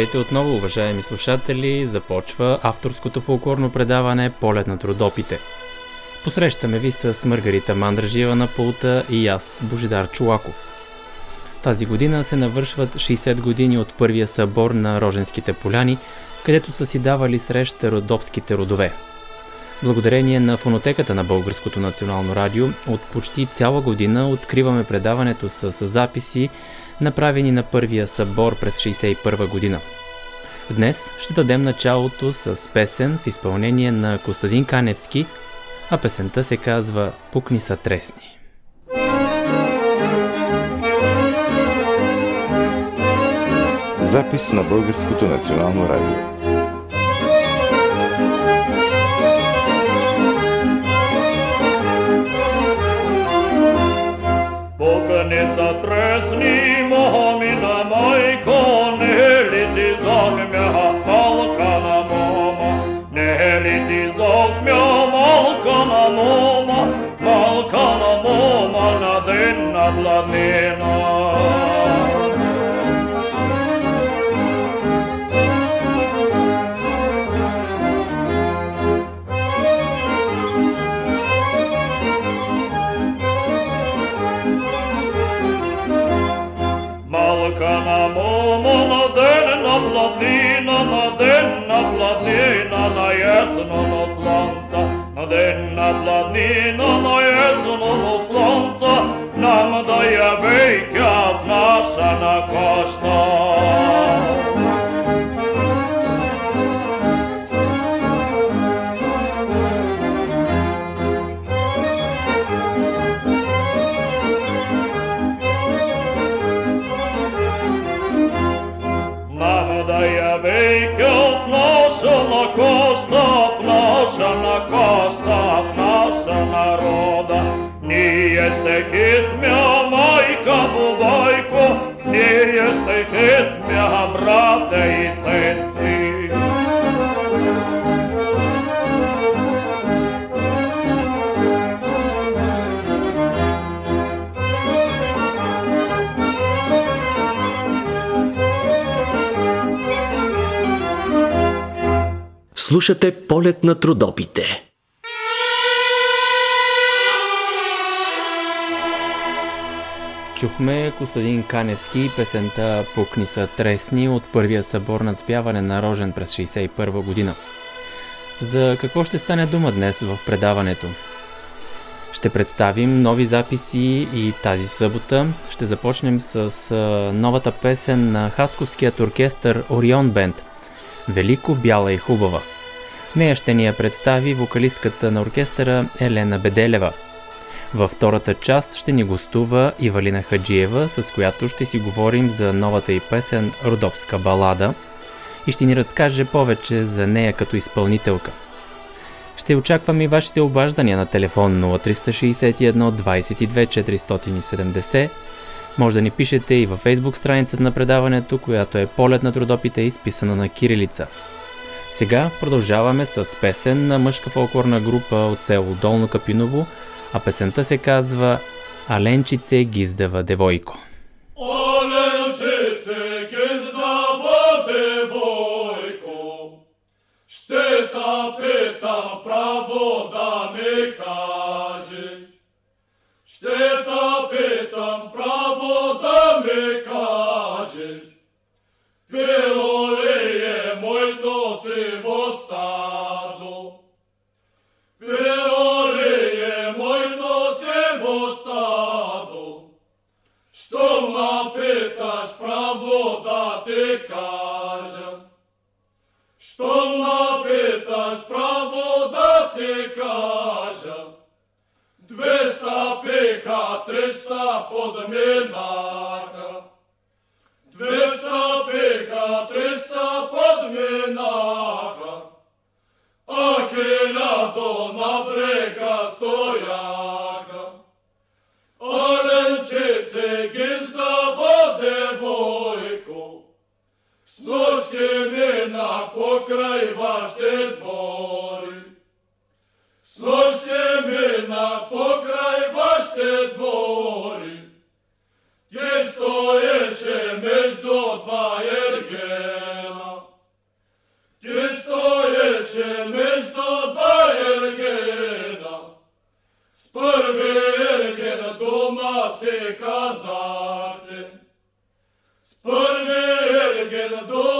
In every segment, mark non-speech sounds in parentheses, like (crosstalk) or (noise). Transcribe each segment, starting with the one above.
Здравейте отново, уважаеми слушатели! Започва авторското фолклорно предаване Полет на трудопите. Посрещаме ви с Маргарита Мандражиева на пулта и аз, Божидар Чулаков. Тази година се навършват 60 години от първия събор на Роженските поляни, където са си давали среща родопските родове. Благодарение на фонотеката на Българското национално радио, от почти цяла година откриваме предаването с записи направени на първия събор през 1961 година. Днес ще дадем началото с песен в изпълнение на Костадин Каневски, а песента се казва «Пукни са тресни». Запис на Българското национално радио. на ясного слонца, на ден на планина на ясного слонца, нам да явейка в наша на кошта. Ние ще смя майка бубайко, ние ще смя брата и сестри. Слушате полет на трудопите. Чухме Костадин Каневски песента Пукни са тресни от първия събор на спяване на Рожен през 1961 година. За какво ще стане дума днес в предаването? Ще представим нови записи и тази събота ще започнем с новата песен на Хасковският оркестър Орион Бенд Велико, бяла и хубава – Нея ще ни я представи вокалистката на оркестъра Елена Беделева. Във втората част ще ни гостува Ивалина Хаджиева, с която ще си говорим за новата и песен Родопска балада и ще ни разкаже повече за нея като изпълнителка. Ще очаквам и вашите обаждания на телефон 0361 22 470. Може да ни пишете и във фейсбук страницата на предаването, която е Полет на трудопите, изписана на кирилица. Сега продължаваме с песен на мъжка фолклорна група от село Долно Капиново, а песента се казва Аленчице гиздева девойко. Аленчице гиздева девойко, ще та питам право да ми каже. Ще та питам право да ми каже. Било ли е моето си восстание? Що напиташ, правода ти каже, двиста пиха, триста подмінака, двиста пиха, триста подмінака, а хиля до набрига стояка, оленчиці гізда води вода. Σωστά με να pokraj wash the dvory. Σωστά με να pokraj wash the dvory. Τι στο jesie με ́s do τvāερ-Ḥερα. Τι στο jesie με ́s do τvāερ-Ḥερα. Το μας σ' έκαζαν. cantor.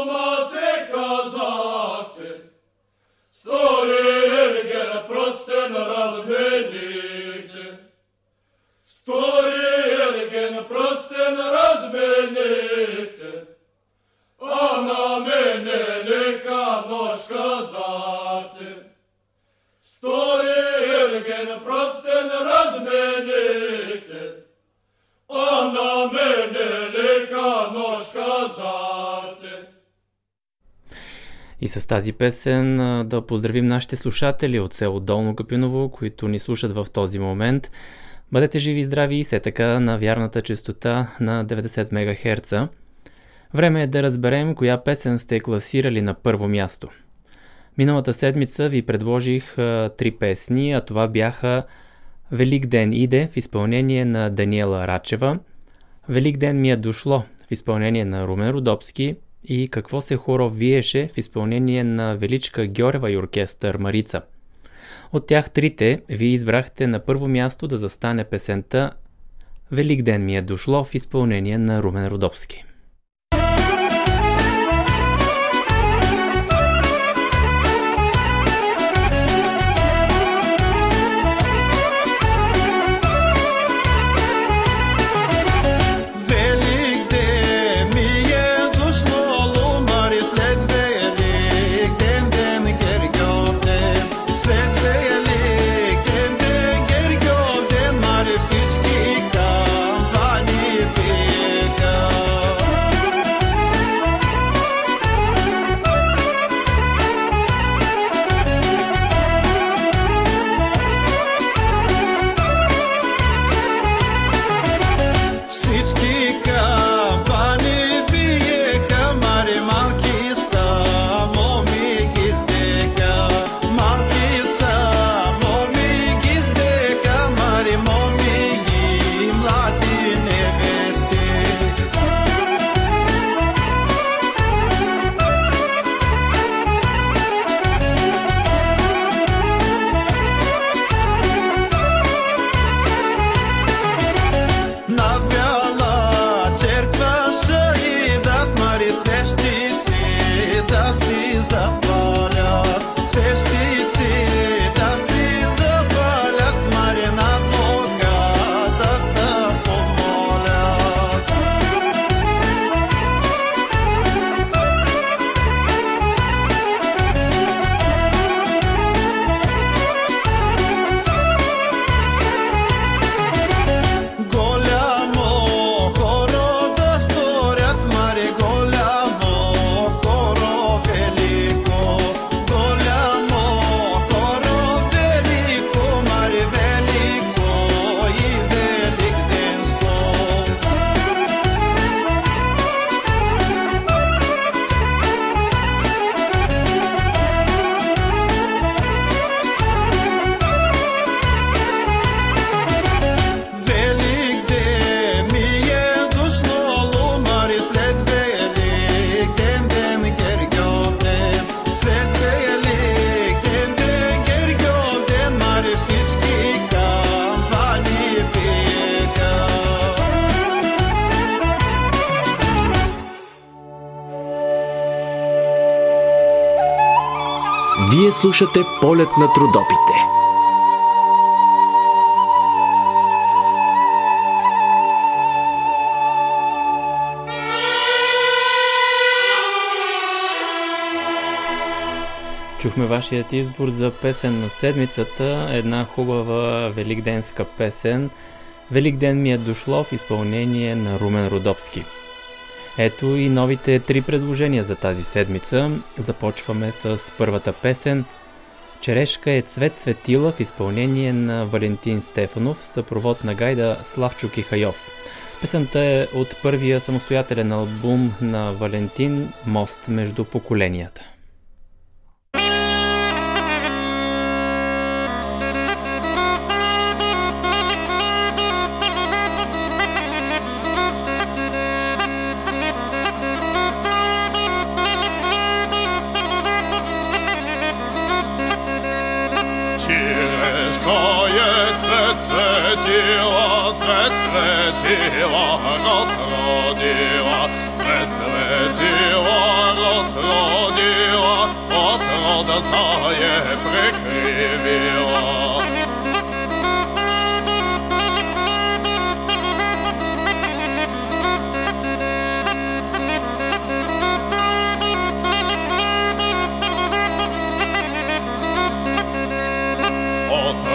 И с тази песен да поздравим нашите слушатели от село Долно Капиново, които ни слушат в този момент. Бъдете живи и здрави и все така на вярната частота на 90 МГц. Време е да разберем коя песен сте класирали на първо място. Миналата седмица ви предложих три песни, а това бяха Велик ден иде в изпълнение на Даниела Рачева, Велик ден ми е дошло в изпълнение на Румен Родопски и Какво се хоро виеше в изпълнение на Величка Гьорева и оркестър Марица. От тях трите ви избрахте на първо място да застане песента Велик ден ми е дошло в изпълнение на Румен Родопски. Слушате полет на трудопите. Чухме вашият избор за песен на седмицата, една хубава великденска песен. Великден ми е дошло в изпълнение на Румен Родопски. Ето и новите три предложения за тази седмица. Започваме с първата песен Черешка е цвет цветила в изпълнение на Валентин Стефанов, съпровод на гайда Славчо Кихайов. Песента е от първия самостоятелен албум на Валентин Мост между поколенията. Черешка е цвет цветила, цвет цветила, род родила, цвет цветила, род родила, от рода зае прикривила.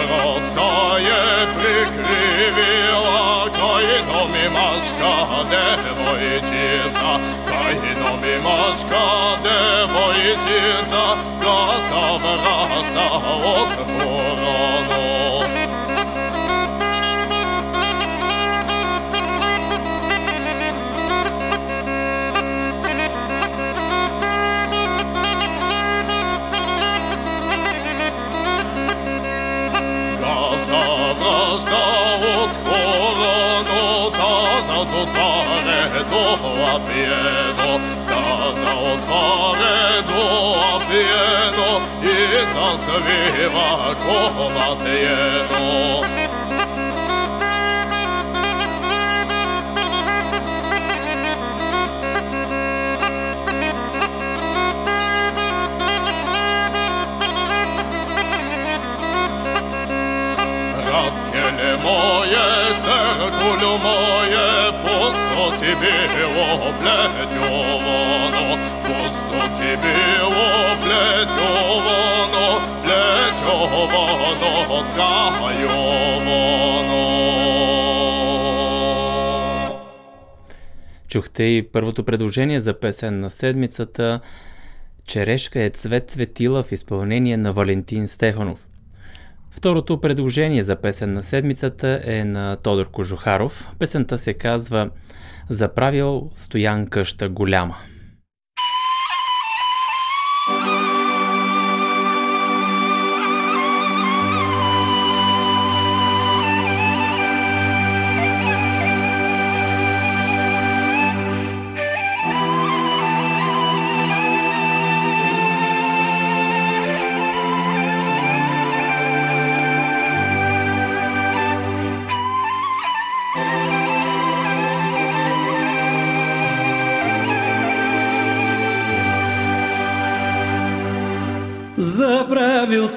roca je prikrivila kajinom i maška devojčica, kajinom i maška devojčica, kad sam rastao od korona. な舌を転のたざとたれどあぴえのたざをたれどあぴえのいざすみはこまてえの Thank you. Засвива коматиено. Радкеле моє, штеркулю моє, пусто тебе облетьовано, пусто тебе облетьовано, плетьовано, кайовано. Чухте и първото предложение за песен на седмицата Черешка е цвет цветила в изпълнение на Валентин Стефанов. Второто предложение за песен на седмицата е на Тодор Кожухаров. Песента се казва Заправил стоян къща голяма. Заправил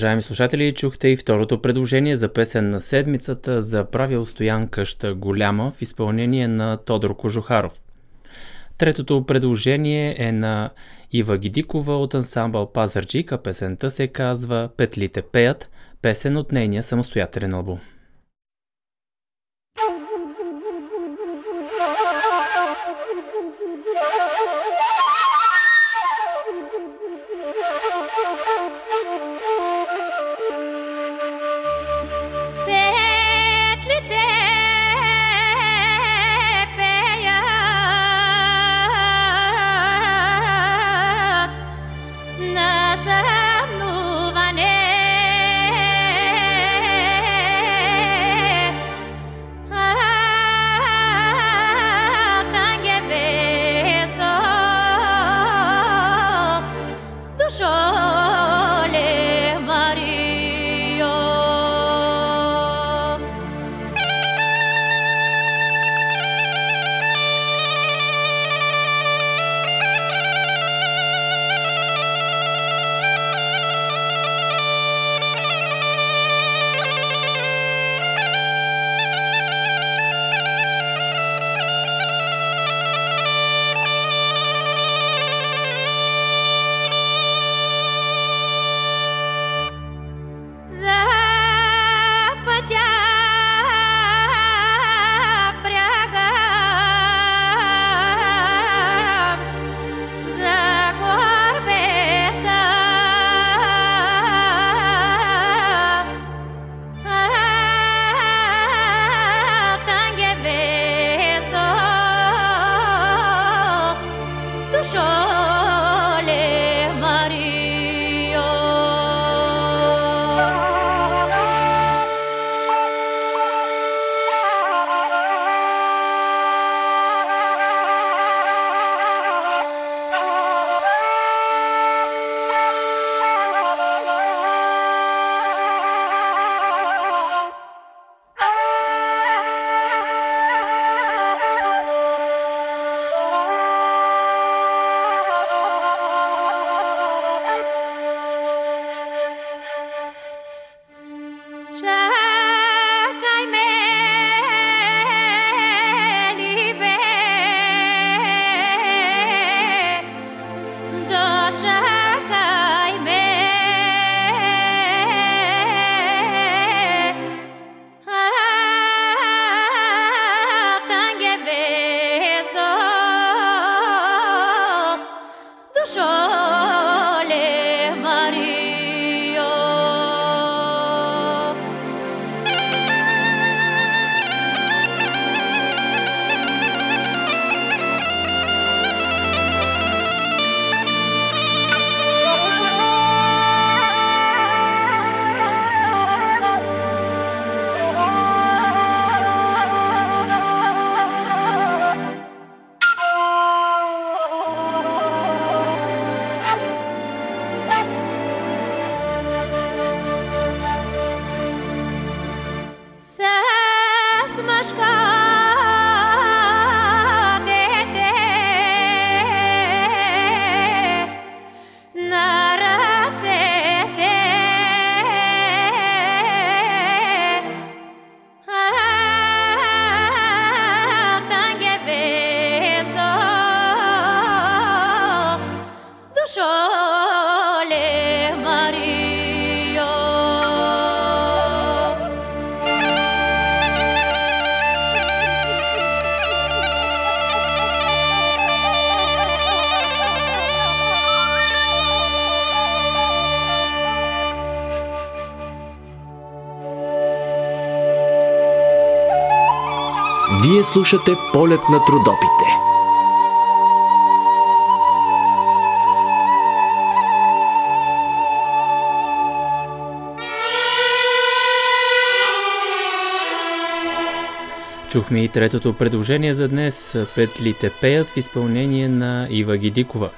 Уважаеми слушатели, чухте и второто предложение за песен на седмицата за правил стоян къща голяма в изпълнение на Тодор Кожухаров. Третото предложение е на Ива Гидикова от ансамбъл Пазарджик, а песента се казва Петлите пеят, песен от нейния самостоятелен албум. Слушате полет на трудопите. Чухме и третото предложение за днес Петлите пеят в изпълнение на Ива Гидикова.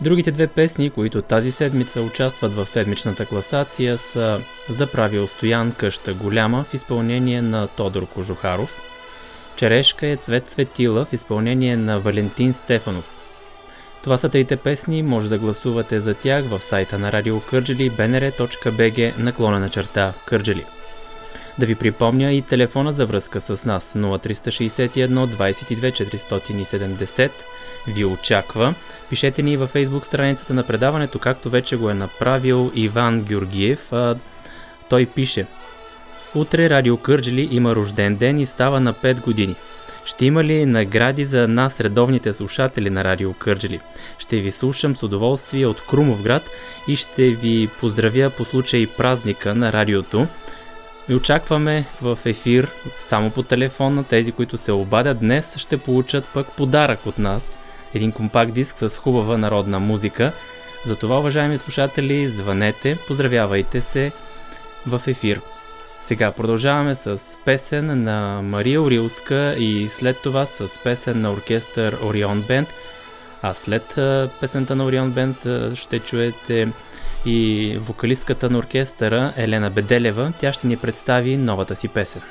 Другите две песни, които тази седмица участват в седмичната класация са За правил Стоян къща голяма в изпълнение на Тодор Кожухаров, Черешка е цвет светила в изпълнение на Валентин Стефанов. Това са трите песни, може да гласувате за тях в сайта на Радио Кърджели bnr.bg наклона черта Кърджели. Да ви припомня и телефона за връзка с нас 0361 22 470 ви очаква. Пишете ни във фейсбук страницата на предаването, както вече го е направил Иван Георгиев. Той пише Утре Радио Кърджили има рожден ден и става на 5 години. Ще има ли награди за нас, редовните слушатели на Радио Кърджили? Ще ви слушам с удоволствие от Крумовград и ще ви поздравя по случай празника на радиото. И очакваме в ефир само по телефона. Тези, които се обадят днес, ще получат пък подарък от нас. Един компакт диск с хубава народна музика. Затова, уважаеми слушатели, звънете, поздравявайте се в ефир. Сега продължаваме с песен на Мария Орилска и след това с песен на оркестър Орион Бенд. А след песента на Орион Бенд ще чуете и вокалистката на оркестъра Елена Беделева. Тя ще ни представи новата си песен.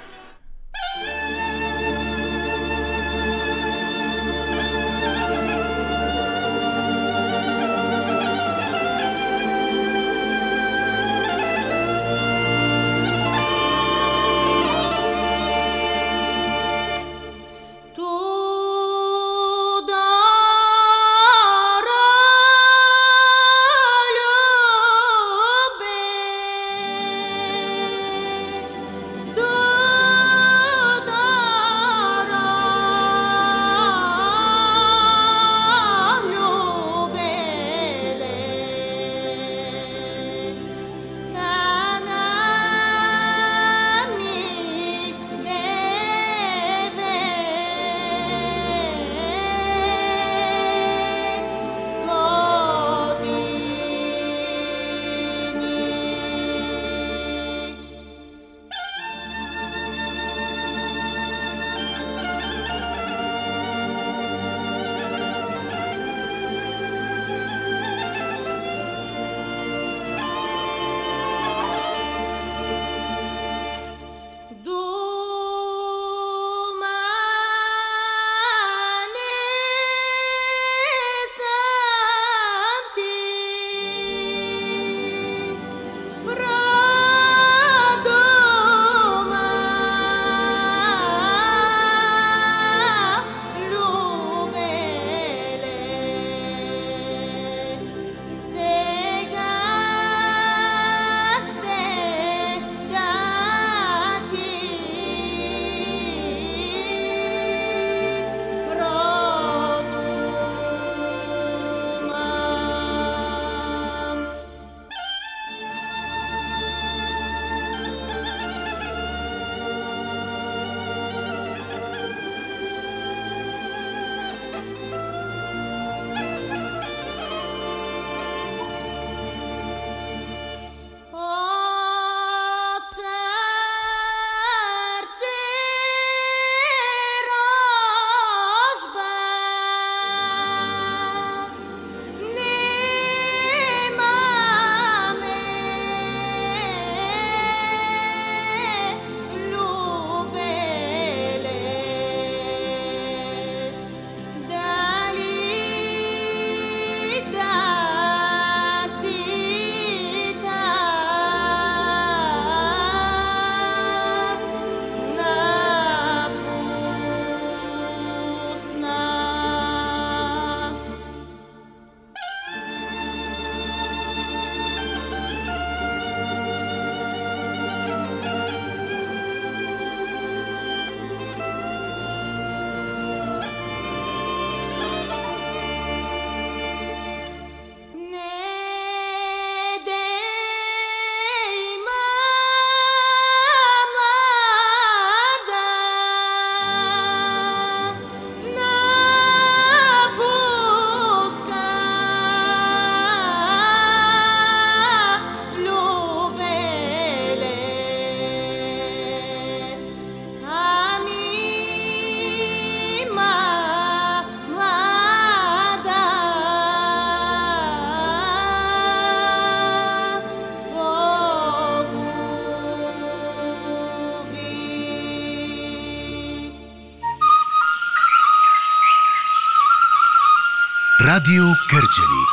Радио Кърджали.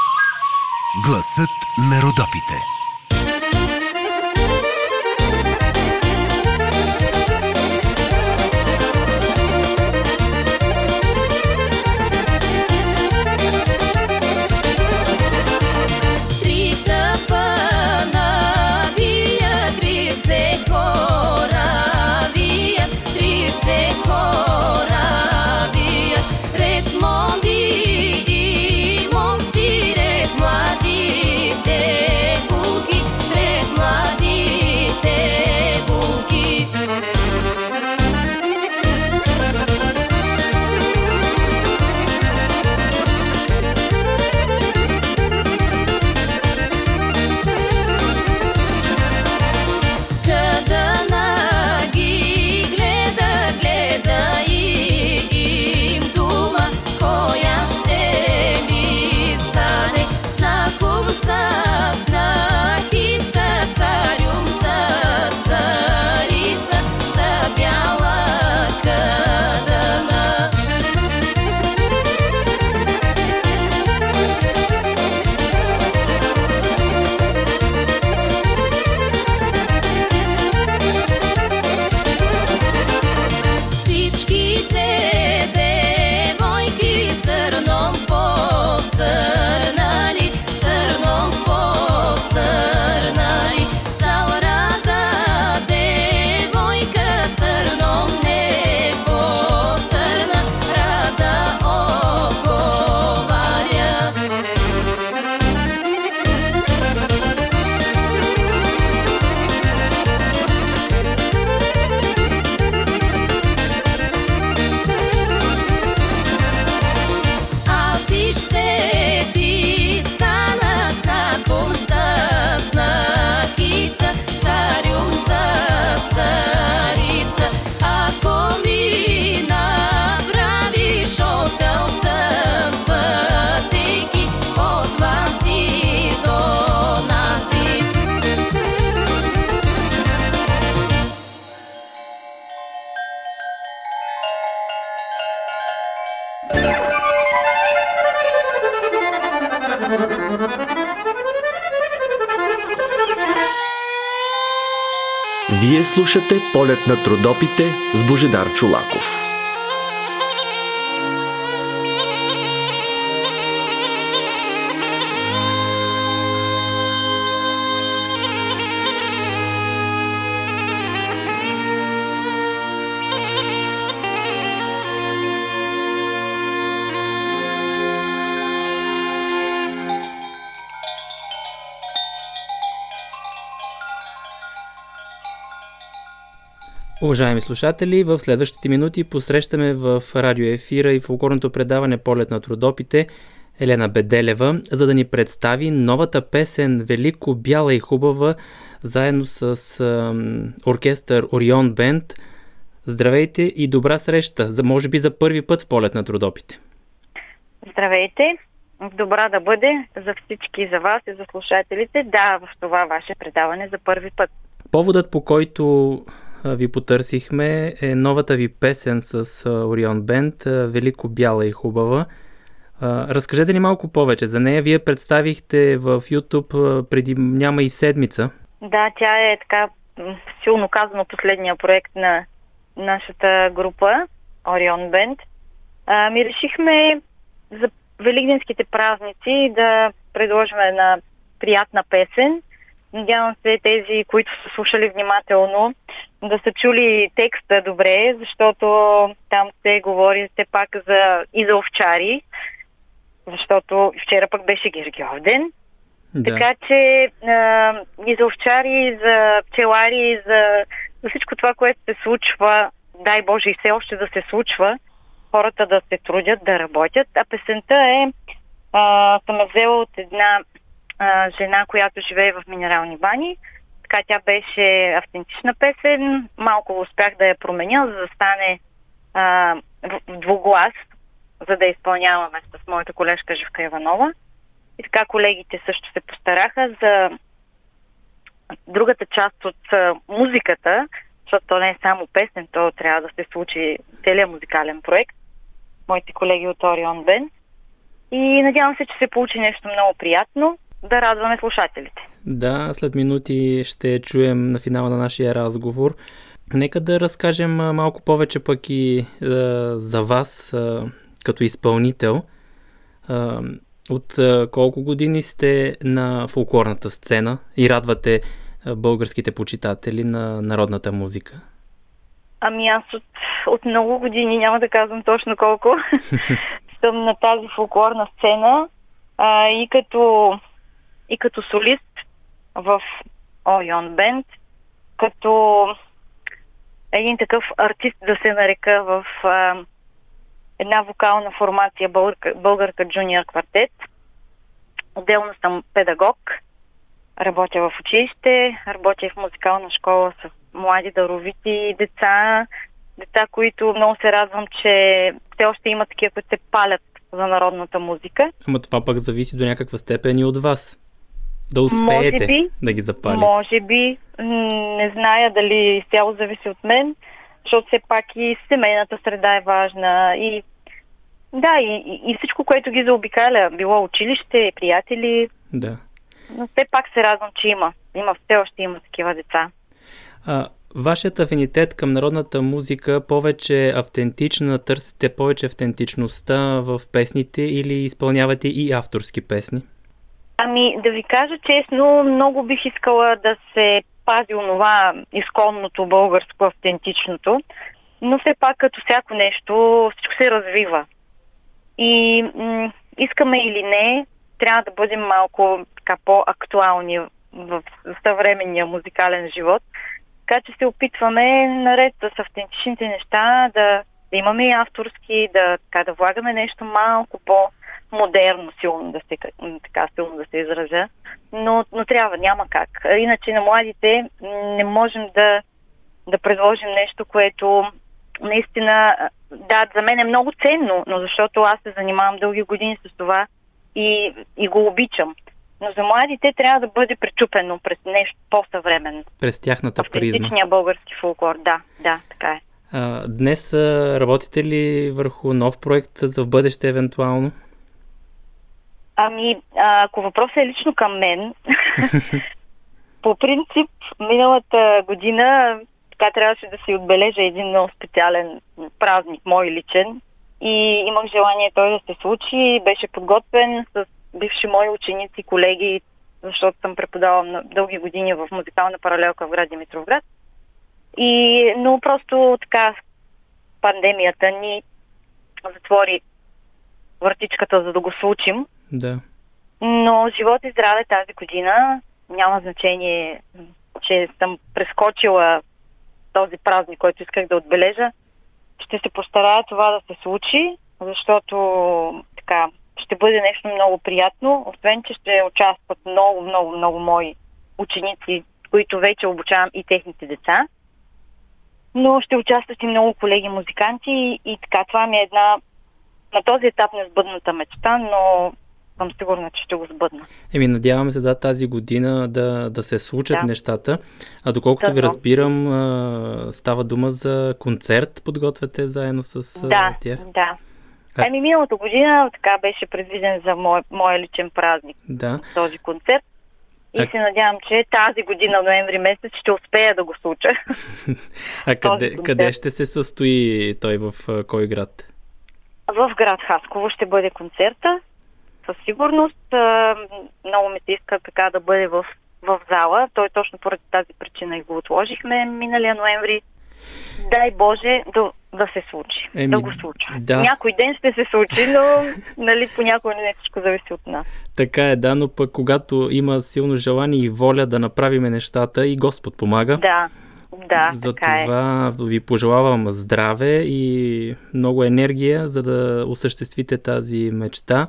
Гласът на Родопите. Вие слушате полет на трудопите с Божедар Чулаков. Уважаеми слушатели, в следващите минути посрещаме в радио ефира и фолклорното предаване Полет на трудопите Елена Беделева, за да ни представи новата песен Велико, бяла и хубава, заедно с ам, оркестър Орион Бенд. Здравейте и добра среща, за, може би за първи път в Полет на трудопите. Здравейте! Добра да бъде за всички, за вас и за слушателите. Да, в това ваше предаване за първи път. Поводът по който ви потърсихме е новата ви песен с Орион Бенд Велико, бяла и хубава. Разкажете ни малко повече за нея. Вие представихте в YouTube преди няма и седмица. Да, тя е така силно казано последния проект на нашата група Орион Бенд. Ми решихме за великденските празници да предложим една приятна песен. Надявам се тези, които са слушали внимателно, да са чули текста добре, защото там се говори все пак за, и за овчари, защото вчера пък беше Гергьовден. Да. Така че а, и за овчари, и за пчелари, и за, за всичко това, което се случва, дай Боже и все още да се случва, хората да се трудят, да работят. А песента е, а, съм взела от една а, жена, която живее в Минерални бани. Така тя беше автентична песен. Малко успях да я променя, за да стане а, в, двуглас, за да изпълняваме с моята колежка Живка Иванова. И така колегите също се постараха за другата част от а, музиката, защото то не е само песен, то трябва да се случи целият музикален проект. Моите колеги от Орион Бен. И надявам се, че се получи нещо много приятно, да радваме слушателите. Да, след минути ще чуем на финала на нашия разговор. Нека да разкажем малко повече пък и а, за вас а, като изпълнител. А, от а, колко години сте на фолклорната сцена и радвате а, българските почитатели на народната музика? Ами аз от, от много години, няма да казвам точно колко, (laughs) съм на тази фолклорна сцена а, и, като, и като солист в Ойон Бенд, като един такъв артист да се нарека в а, една вокална формация Българка, Българка Джуниор квартет. Отделно съм педагог, работя в училище, работя в музикална школа с млади даровити деца, деца, които много се радвам, че все още има такива, които се палят за народната музика. Ама това пък зависи до някаква степен и от вас. Да успеете Може би, да ги запалите. Може би, не зная дали изцяло зависи от мен, защото все пак и семейната среда е важна и да, и, и- и всичко, което ги заобикаля, било училище, приятели, Да. но все пак се радвам, че има. Има, все още има такива деца. А, вашият афинитет към народната музика повече автентична, търсите повече автентичността в песните или изпълнявате и авторски песни? Ами, да ви кажа честно, много бих искала да се пази онова изконното българско, автентичното, но все пак като всяко нещо, всичко се развива. И м- искаме или не, трябва да бъдем малко така по-актуални в съвременния музикален живот. Така че се опитваме наред с автентичните неща да, да имаме и авторски, да, така, да влагаме нещо малко по-модерно, силно да се, така силно да се изразя. Но, но трябва, няма как. Иначе на младите не можем да, да предложим нещо, което наистина, да, за мен е много ценно, но защото аз се занимавам дълги години с това и, и го обичам. Но за младите трябва да бъде пречупено през нещо по-съвременно. През тяхната призма. Български фолклор, да, да, така е. А, днес работите ли върху нов проект за в бъдеще евентуално? Ами, ако въпросът е лично към мен, (laughs) по принцип, миналата година така трябваше да си отбележа един много специален празник, мой личен. И имах желание той да се случи. Беше подготвен с бивши мои ученици, колеги, защото съм преподавала на дълги години в музикална паралелка в град Димитровград. И, но просто така пандемията ни затвори вратичката, за да го случим. Да. Но живот и здраве тази година няма значение, че съм прескочила този празник, който исках да отбележа. Ще се постарая това да се случи, защото така ще бъде нещо много приятно, освен че ще участват много, много, много мои ученици, които вече обучавам и техните деца. Но ще участват и много колеги музиканти и, така това ми е една на този етап несбъдната мечта, но съм сигурна, че ще го сбъдна. Еми, надяваме се да тази година да, да се случат Да. нещата. А доколкото ви Дано. разбирам, става дума за концерт, подготвяте заедно с Да, тях. да. А- Ами миналата година така беше предвиден за мой, моя личен празник Да. този концерт. И А- се надявам, че тази година, ноември месец, ще успея да го случа. (laughs) А къде, концерт. къде ще се състои той в кой град? В град Хасково ще бъде концерта. Със сигурност а, много ми се иска така да бъде в, в зала. Той точно поради тази причина и го отложихме миналия ноември. Дай Боже да, да се случи. Еми, да го случи. да. Някой ден ще се случи, но нали, понякога не всичко зависи от нас. Така е, да, но пък когато има силно желание и воля да направиме нещата и Господ помага. Да, да, За е. това ви пожелавам здраве и много енергия, за да осъществите тази мечта.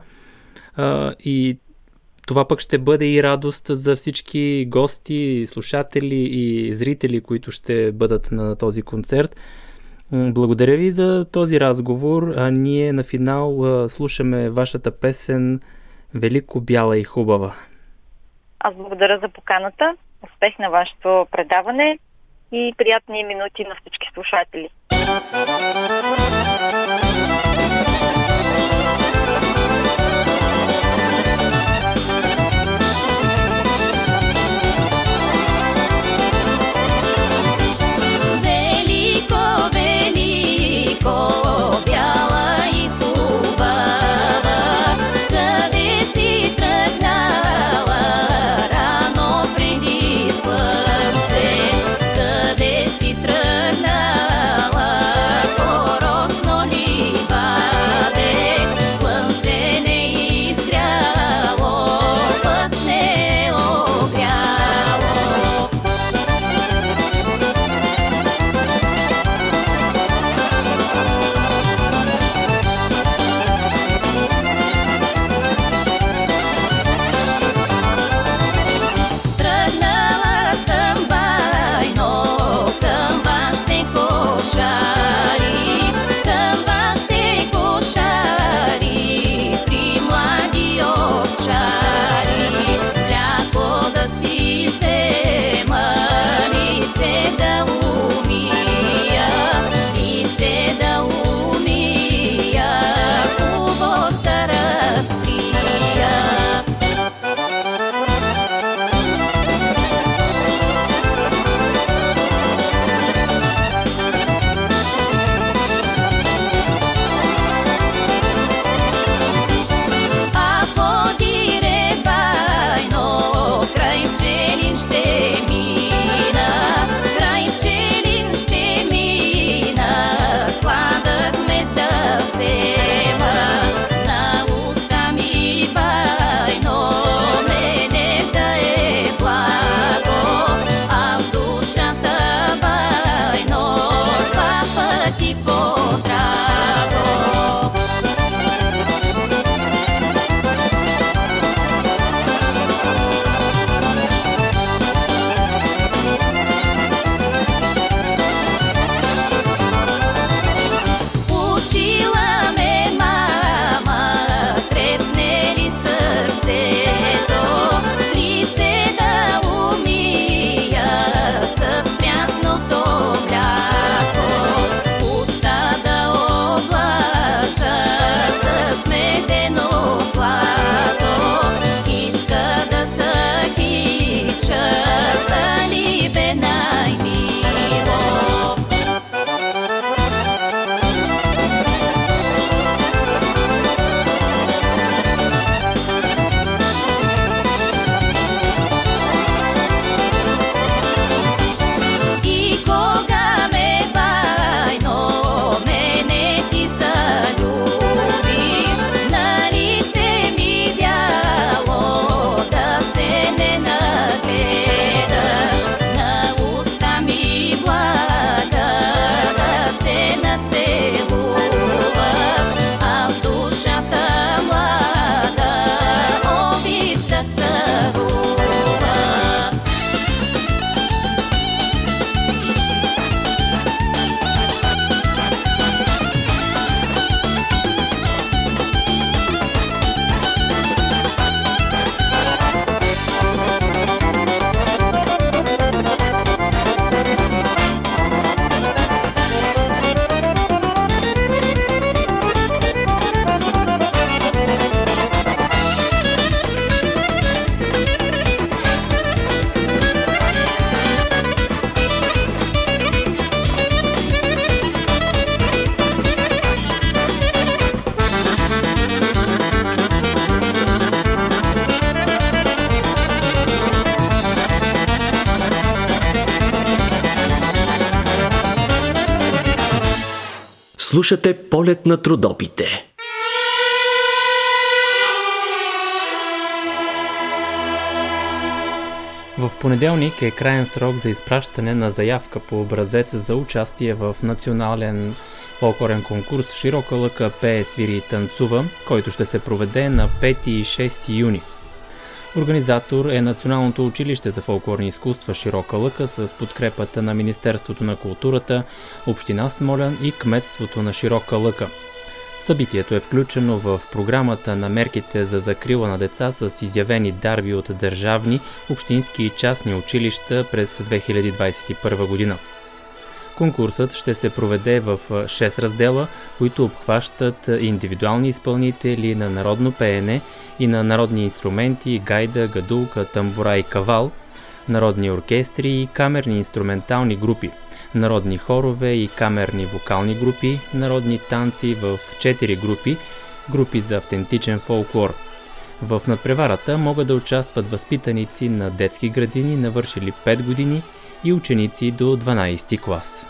И това пък ще бъде и радост за всички гости, слушатели и зрители, които ще бъдат на този концерт. Благодаря ви за този разговор. А ние на финал слушаме вашата песен Велико, бяла и хубава. Аз благодаря за поканата. Успех на вашето предаване и приятни минути на всички слушатели. Слушате полет на трудопите. В понеделник е крайен срок за изпращане на заявка по образец за участие в национален фолклорен конкурс Широка лъка пее, свири и танцува, който ще се проведе на 5 и 6 юни. Организатор е Националното училище за фолклорни изкуства Широка лъка с подкрепата на Министерството на културата, Община Смолян и Кметството на Широка лъка. Събитието е включено в програмата на мерките за закрила на деца с изявени дарби от държавни, общински и частни училища през 2021 година. Конкурсът ще се проведе в 6 раздела, които обхващат индивидуални изпълнители на народно пеене и на народни инструменти, гайда, гадулка, тамбура и кавал, народни оркестри и камерни инструментални групи, народни хорове и камерни вокални групи, народни танци в 4 групи, групи за автентичен фолклор. В надпреварата могат да участват възпитаници на детски градини, навършили 5 години и ученици до 12 клас.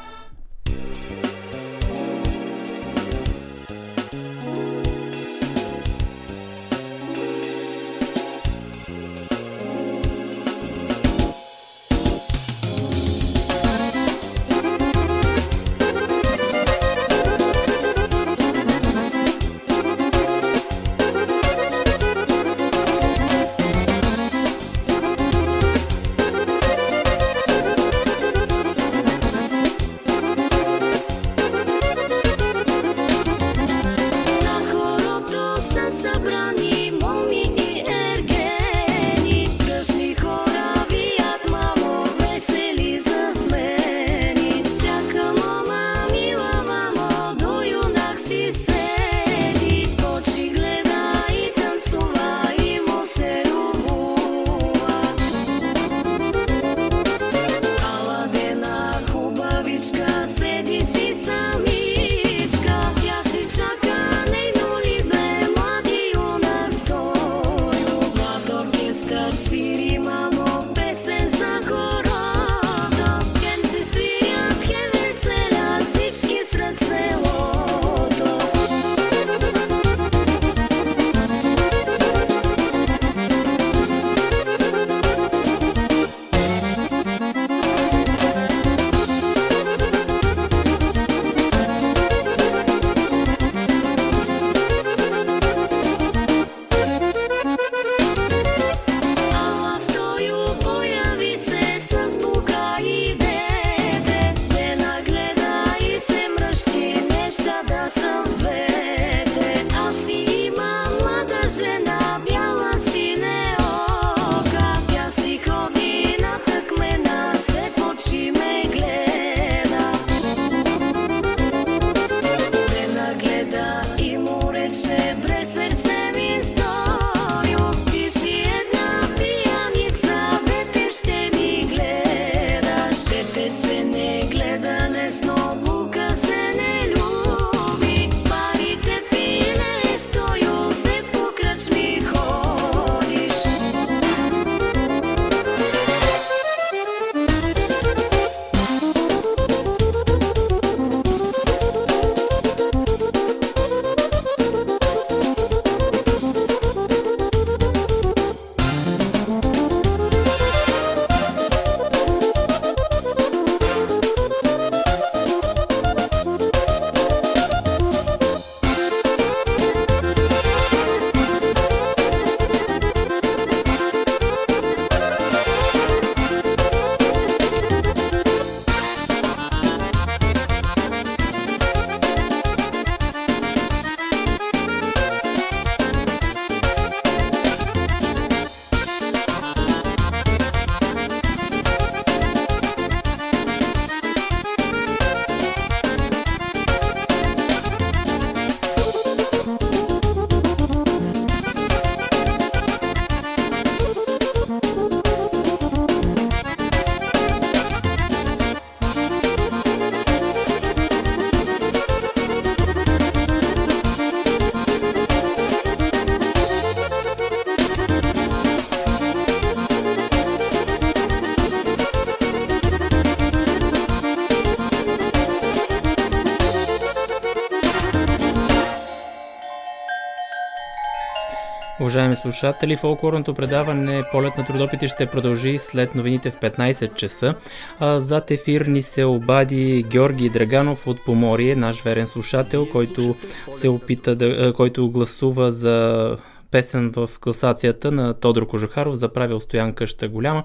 Слушатели, фолклорното предаване Полет на трудопите ще продължи след новините в 15 часа. А зад ефир ни се обади Георги Драганов от Поморие, наш верен слушател, който се опита да, който гласува за песен в класацията на Тодор Кожухаров за правил Стоян къща голяма.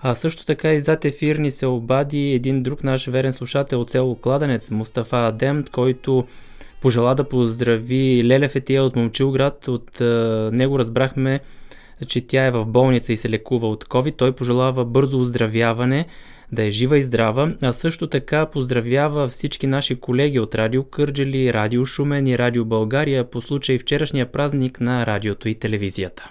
А също така и зад ефир ни се обади един друг наш верен слушател от село Кладенец, Мустафа Адем, който пожела да поздрави Леля Фетия от Момчилград. От него разбрахме, че тя е в болница и се лекува от COVID. Той пожелава бързо оздравяване, да е жива и здрава, а също така поздравява всички наши колеги от Радио Кърджели, Радио Шумен и Радио България по случай вчерашния празник на радиото и телевизията.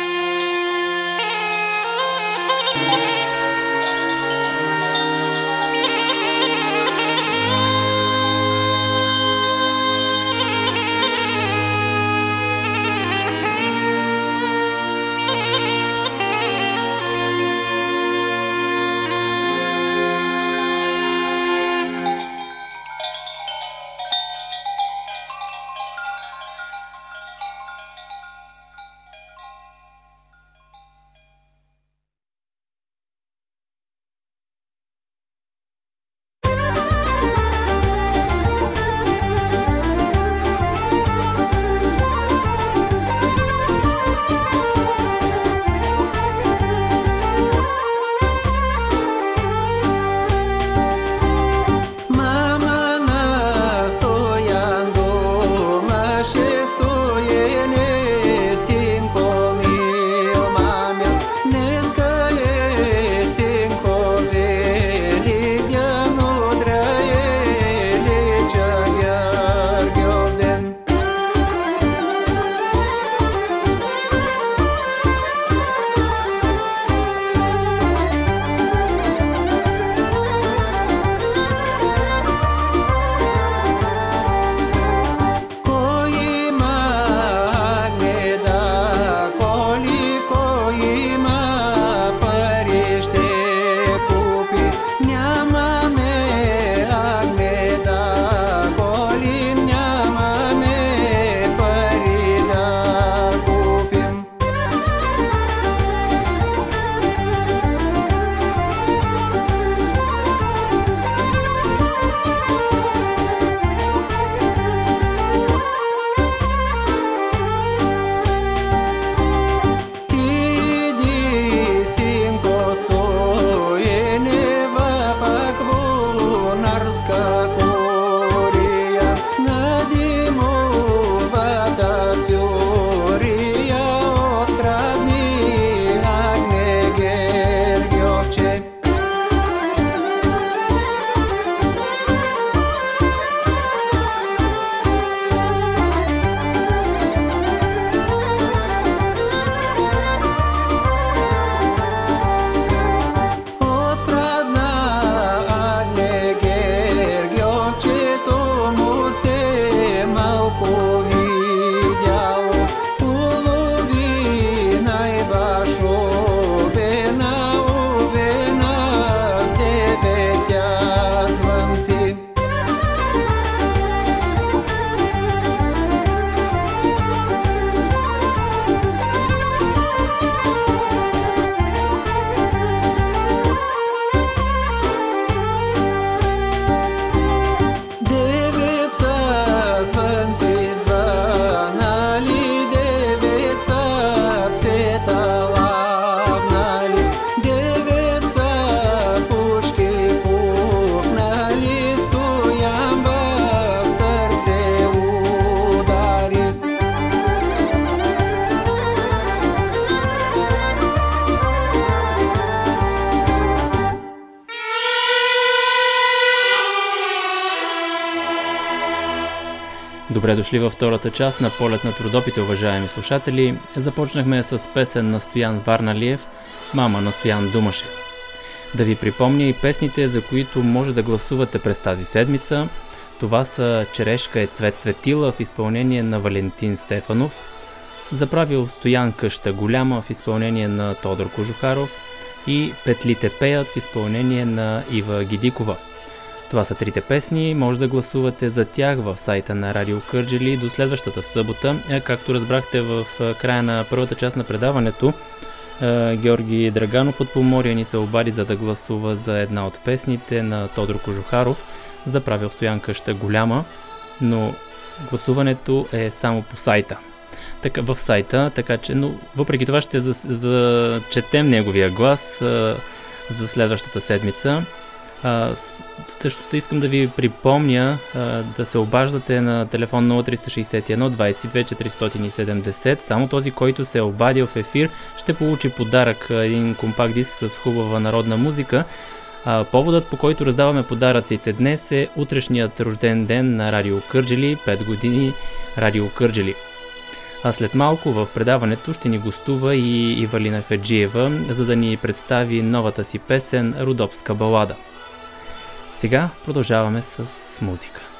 Добре дошли във втората част на полет на трудопите, уважаеми слушатели. Започнахме с песен на Стоян Варналиев «Мама на Стоян Думаше». Да ви припомня и песните, за които може да гласувате през тази седмица. Това са Черешка е цвет светила в изпълнение на Валентин Стефанов, Заправил Стоян къща голяма в изпълнение на Тодор Кожухаров и Петлите пеят в изпълнение на Ива Гидикова – това са трите песни. Може да гласувате за тях в сайта на Радио Кърджели до следващата събота. Е, както разбрахте в е, края на първата част на предаването, е, Георги Драганов от Помория ни се обади за да гласува за една от песните на Тодор Кожухаров за правил Стоян къща голяма, но гласуването е само по сайта. Така, в сайта, така че, но въпреки това ще зачетем неговия глас за следващата седмица. А, същото искам да ви припомня а, да се обаждате на телефон 0361 22 470. Само този, който се е обадил в ефир, ще получи подарък, един компакт диск с хубава народна музика. А, поводът, по който раздаваме подаръците днес е утрешният рожден ден на Радио Кърджели, 5 години Радио Кърджели. А след малко в предаването ще ни гостува и Ивалина Хаджиева, за да ни представи новата си песен Рудопска балада. Сега продължаваме с музика.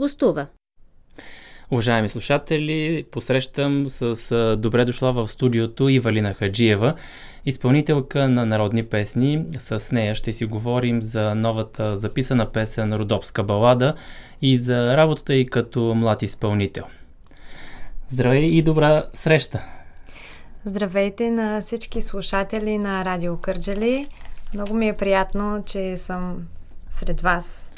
Гостува. Уважаеми слушатели, посрещам с добре дошла в студиото Ивалина Хаджиева, изпълнителка на народни песни. С нея ще си говорим за новата записана песен Родопска балада и за работата й като млад изпълнител. Здравей и добра среща! Здравейте на всички слушатели на Радио Кърджали. Много ми е приятно, че съм сред вас.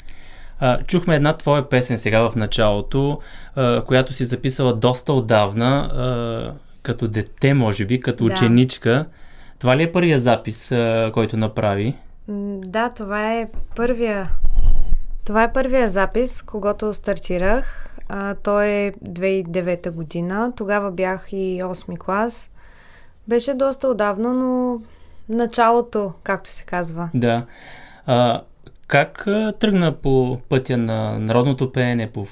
А, чухме една твоя песен сега в началото, а, която си записала доста отдавна, а, като дете, може би, като Да. ученичка. Това ли е първия запис, а, който направи? Да, това е първия. Това е първия запис, когато стартирах. А, той е 2009 година. Тогава бях и 8 клас. Беше доста отдавна, но началото, както се казва. Да. А, как тръгна по пътя на народното пеене по,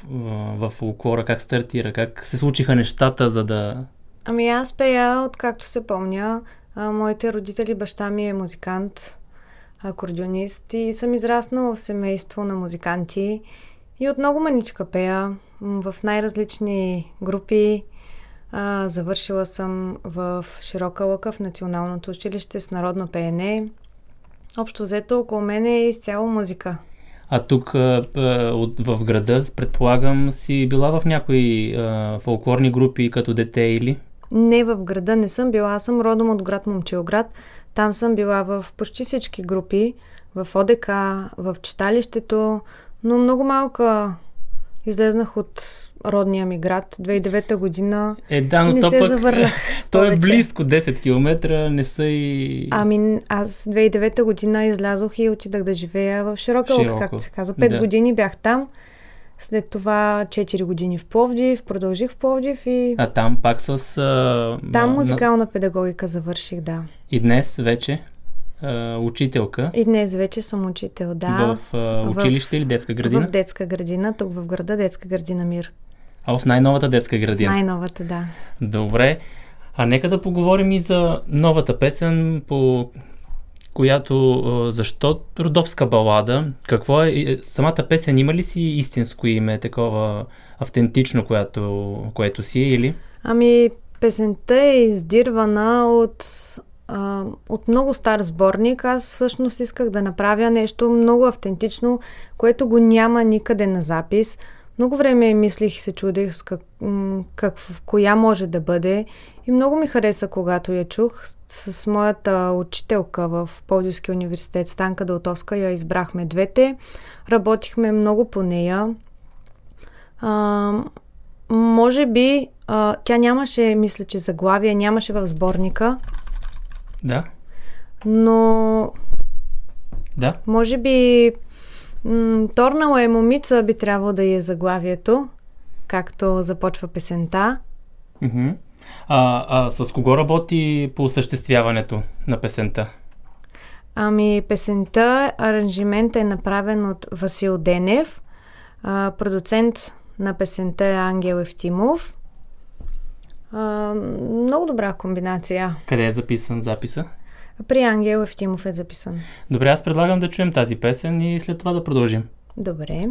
в фолклора? Как стартира? Как се случиха нещата, за да... Ами аз пея, откакто се помня. А, моите родители, баща ми е музикант, акордеонист и съм израснала в семейство на музиканти. И от много маничка пея в най-различни групи. А, завършила съм в Широка лъка в Националното училище с народно пеене. Общо взето около мен е изцяло музика. А тук а, а, от, в града, предполагам, си била в някои а, фолклорни групи като дете или? Не в града не съм била, аз съм родом от град Момчилград. Там съм била в почти всички групи, в ОДК, в читалището, но много малка излезнах от родния ми град. 2009 година Е, да, но не то се пък... завърнах (laughs) то е близко, 10 км, не са и... Ами аз 2009 година излязох и отидах да живея в Широка Широко, както се казва. Пет да. години бях там. След това 4 години в Пловдив, продължих в Пловдив и А там пак с... А, там на- музикална педагогика завърших, да. И днес вече а, учителка И днес вече съм учител, да. в а, училище или детска градина? В детска градина, тук в града детска градина Мир. А в най-новата детска градина? Най-новата, да. Добре. А нека да поговорим и за новата песен, по която защо Родопска балада? Какво е? и- Самата песен има ли си истинско име, такова автентично, което, което си е или? Ами, песента е издирвана от, а, от много стар сборник. Аз всъщност исках да направя нещо много автентично, което го няма никъде на запис. Много време мислих и се чудех с как, как, коя може да бъде. И много ми хареса, когато я чух. С, с моята учителка в Ползийския университет Станка Далтовска я избрахме двете. Работихме много по нея. А, може би а, тя нямаше, мисля, че заглавие, нямаше в сборника, Да, но да. може би м- Торнала е момица би трябвало да е заглавието, както започва песента. А, а с кого работи по осъществяването на песента? Ами песента, аранжимент е направен от Васил Денев, а, продуцент на песента е Ангел Евтимов. А, много добра комбинация. Къде е записан записа? При Ангел Евтимов е записан. Добре, аз предлагам да чуем тази песен и след това да продължим. Добре.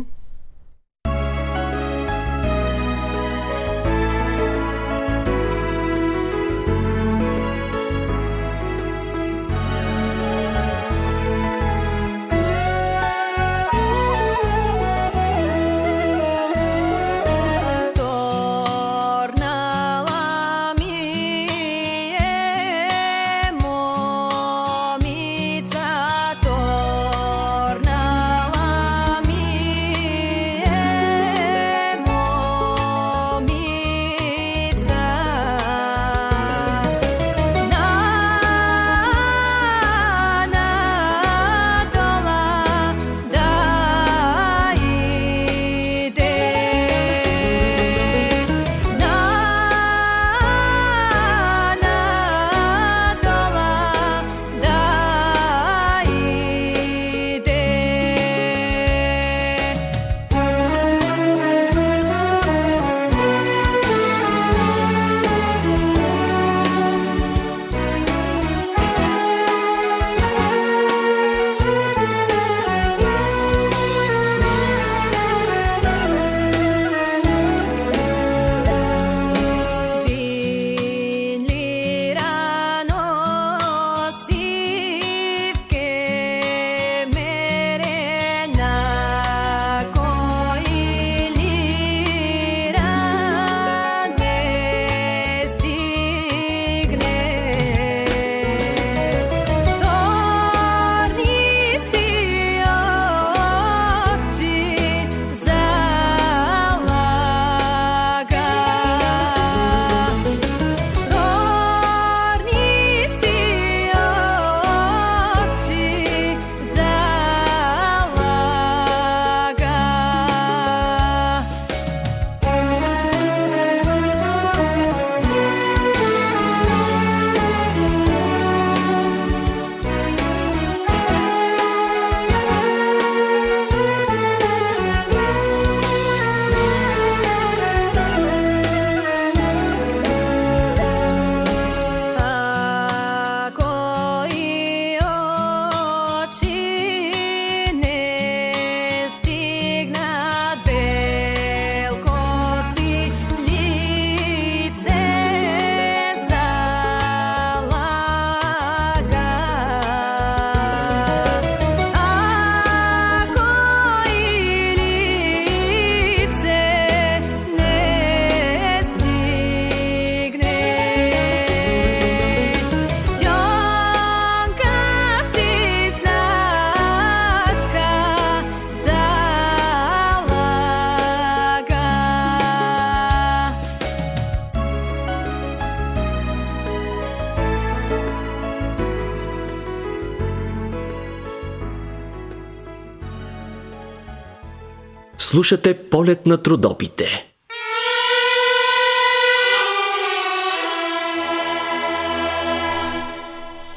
Слушате полет на трудопите.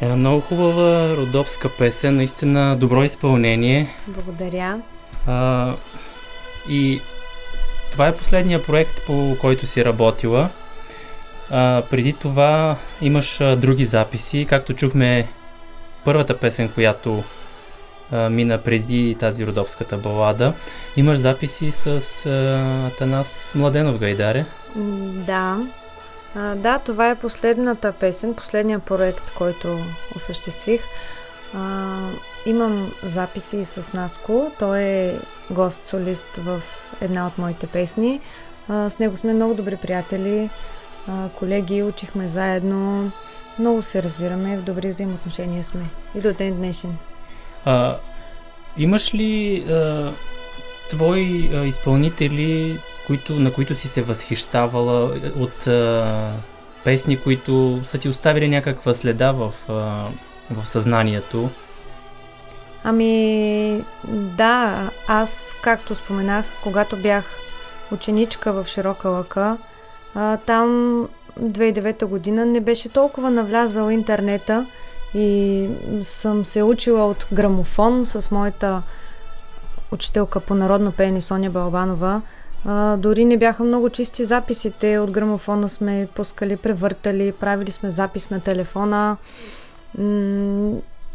Една много хубава родопска песен, наистина добро изпълнение. Благодаря. А, и това е последния проект, по който си работила. А, преди това имаш а, други записи, както чухме първата песен, която мина преди тази родопската балада. Имаш записи с а, Атанас Младенов Гайдаре. Да. А, да, това е последната песен, последния проект, който осъществих. А, имам записи с Наско. Той е гост-солист в една от моите песни. А, с него сме много добри приятели, а, колеги, учихме заедно. Много се разбираме, в добри взаимоотношения сме. И до ден днешен. А, имаш ли а, твои а, изпълнители, които, на които си се възхищавала от а, песни, които са ти оставили някаква следа в, а, в съзнанието? Ами, да, аз, както споменах, когато бях ученичка в Широка лъка, а, там 2009 година не беше толкова навлязал интернета и съм се учила от грамофон с моята учителка по народно пеене Соня Балбанова. А, дори не бяха много чисти записите. От грамофона сме пускали, превъртали, правили сме запис на телефона.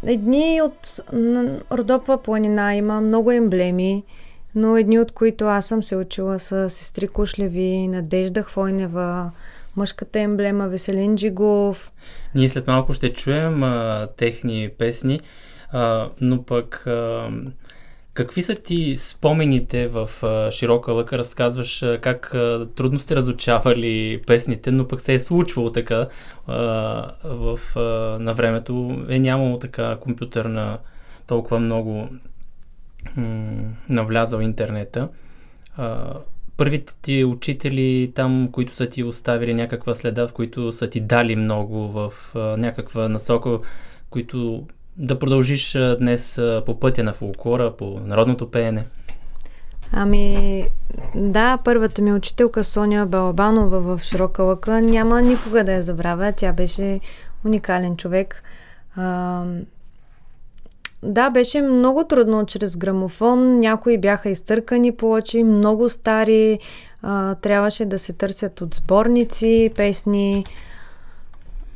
Едни от Родопа планина има много емблеми, но едни от които аз съм се учила са Сестри Кушлеви, Надежда Хвойнева, мъжката емблема Веселин Джигов. Ние след малко ще чуем а, техни песни, а, но пък а, какви са ти спомените в а, Широка лъка? Разказваш а, как а, трудно сте разучавали песните, но пък се е случвало така а, в, а, на времето. Е нямало така компютърна толкова много м- навлязал интернета. А, първите ти учители там, които са ти оставили някаква следа, в които са ти дали много в а, някаква насока, които да продължиш а, днес а, по пътя на фолклора, по народното пеене? Ами, да, първата ми учителка Соня Балабанова в Широка лъка няма никога да я забравя. Тя беше уникален човек. А, да, беше много трудно чрез грамофон. Някои бяха изтъркани плочи, много стари. А, трябваше да се търсят от сборници, песни.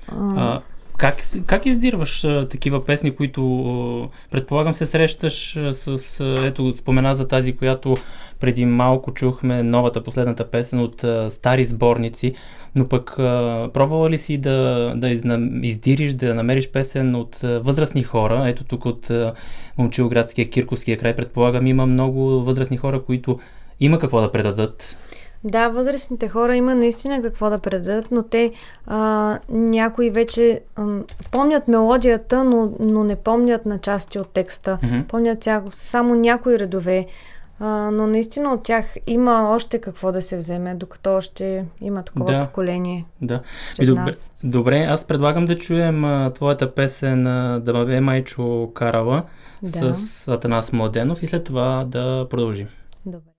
А, как, как издирваш а, такива песни, които а, предполагам се срещаш а, с... А, ето, спомена за тази, която преди малко чухме новата, последната песен от а, стари сборници, но пък а, пробвала ли си да, да изна, издириш, да намериш песен от а, възрастни хора? Ето тук от а, Момчилградския, Кирковския край, предполагам, има много възрастни хора, които има какво да предадат. Да, възрастните хора има наистина какво да предадат, но те а, някои вече ам, помнят мелодията, но, но не помнят на части от текста. Мгм. Помнят цяло, само някои редове. А, но наистина от тях има още какво да се вземе, докато още има такова Да. поколение. Да. И добре, нас. добре, аз предлагам да чуем а, твоята песен а, Да ме бе майчо карала Да. с Атанас Младенов и след това да продължим. Добре.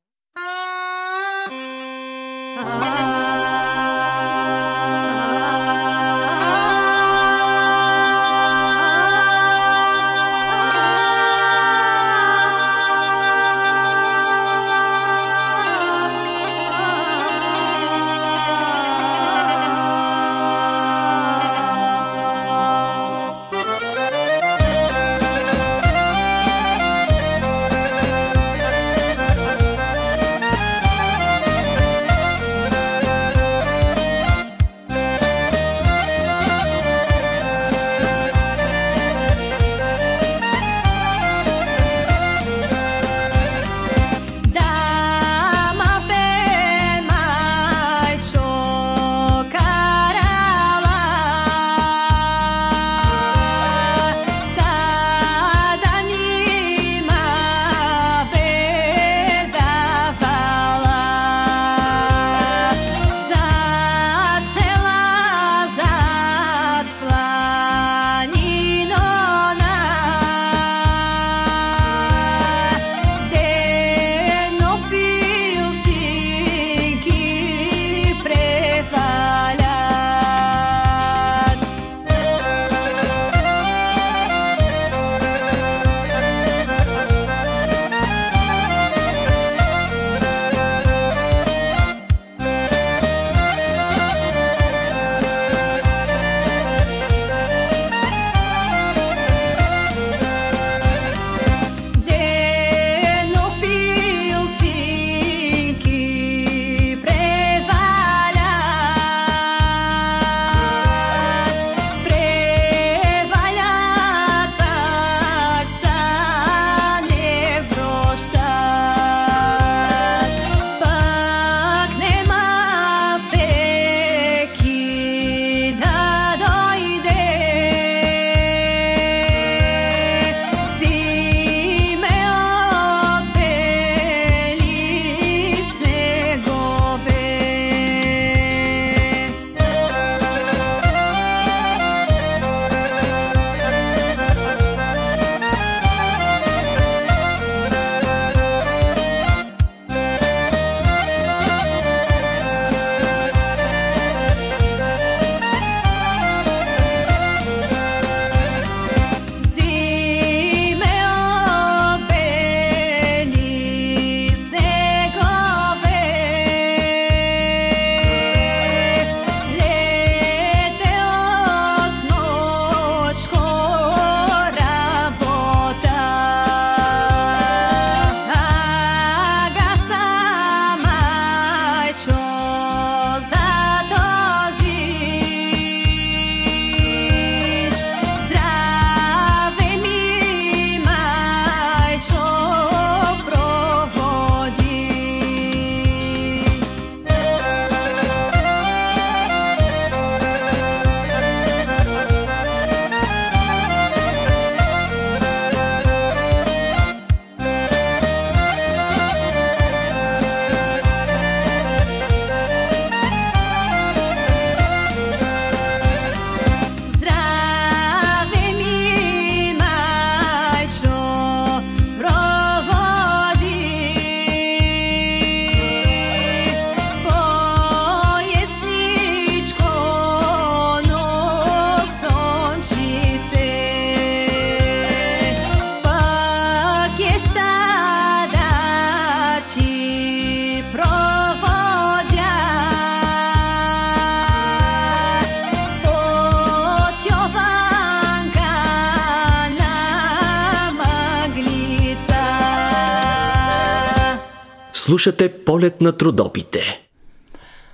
Слушате полет на трудопите.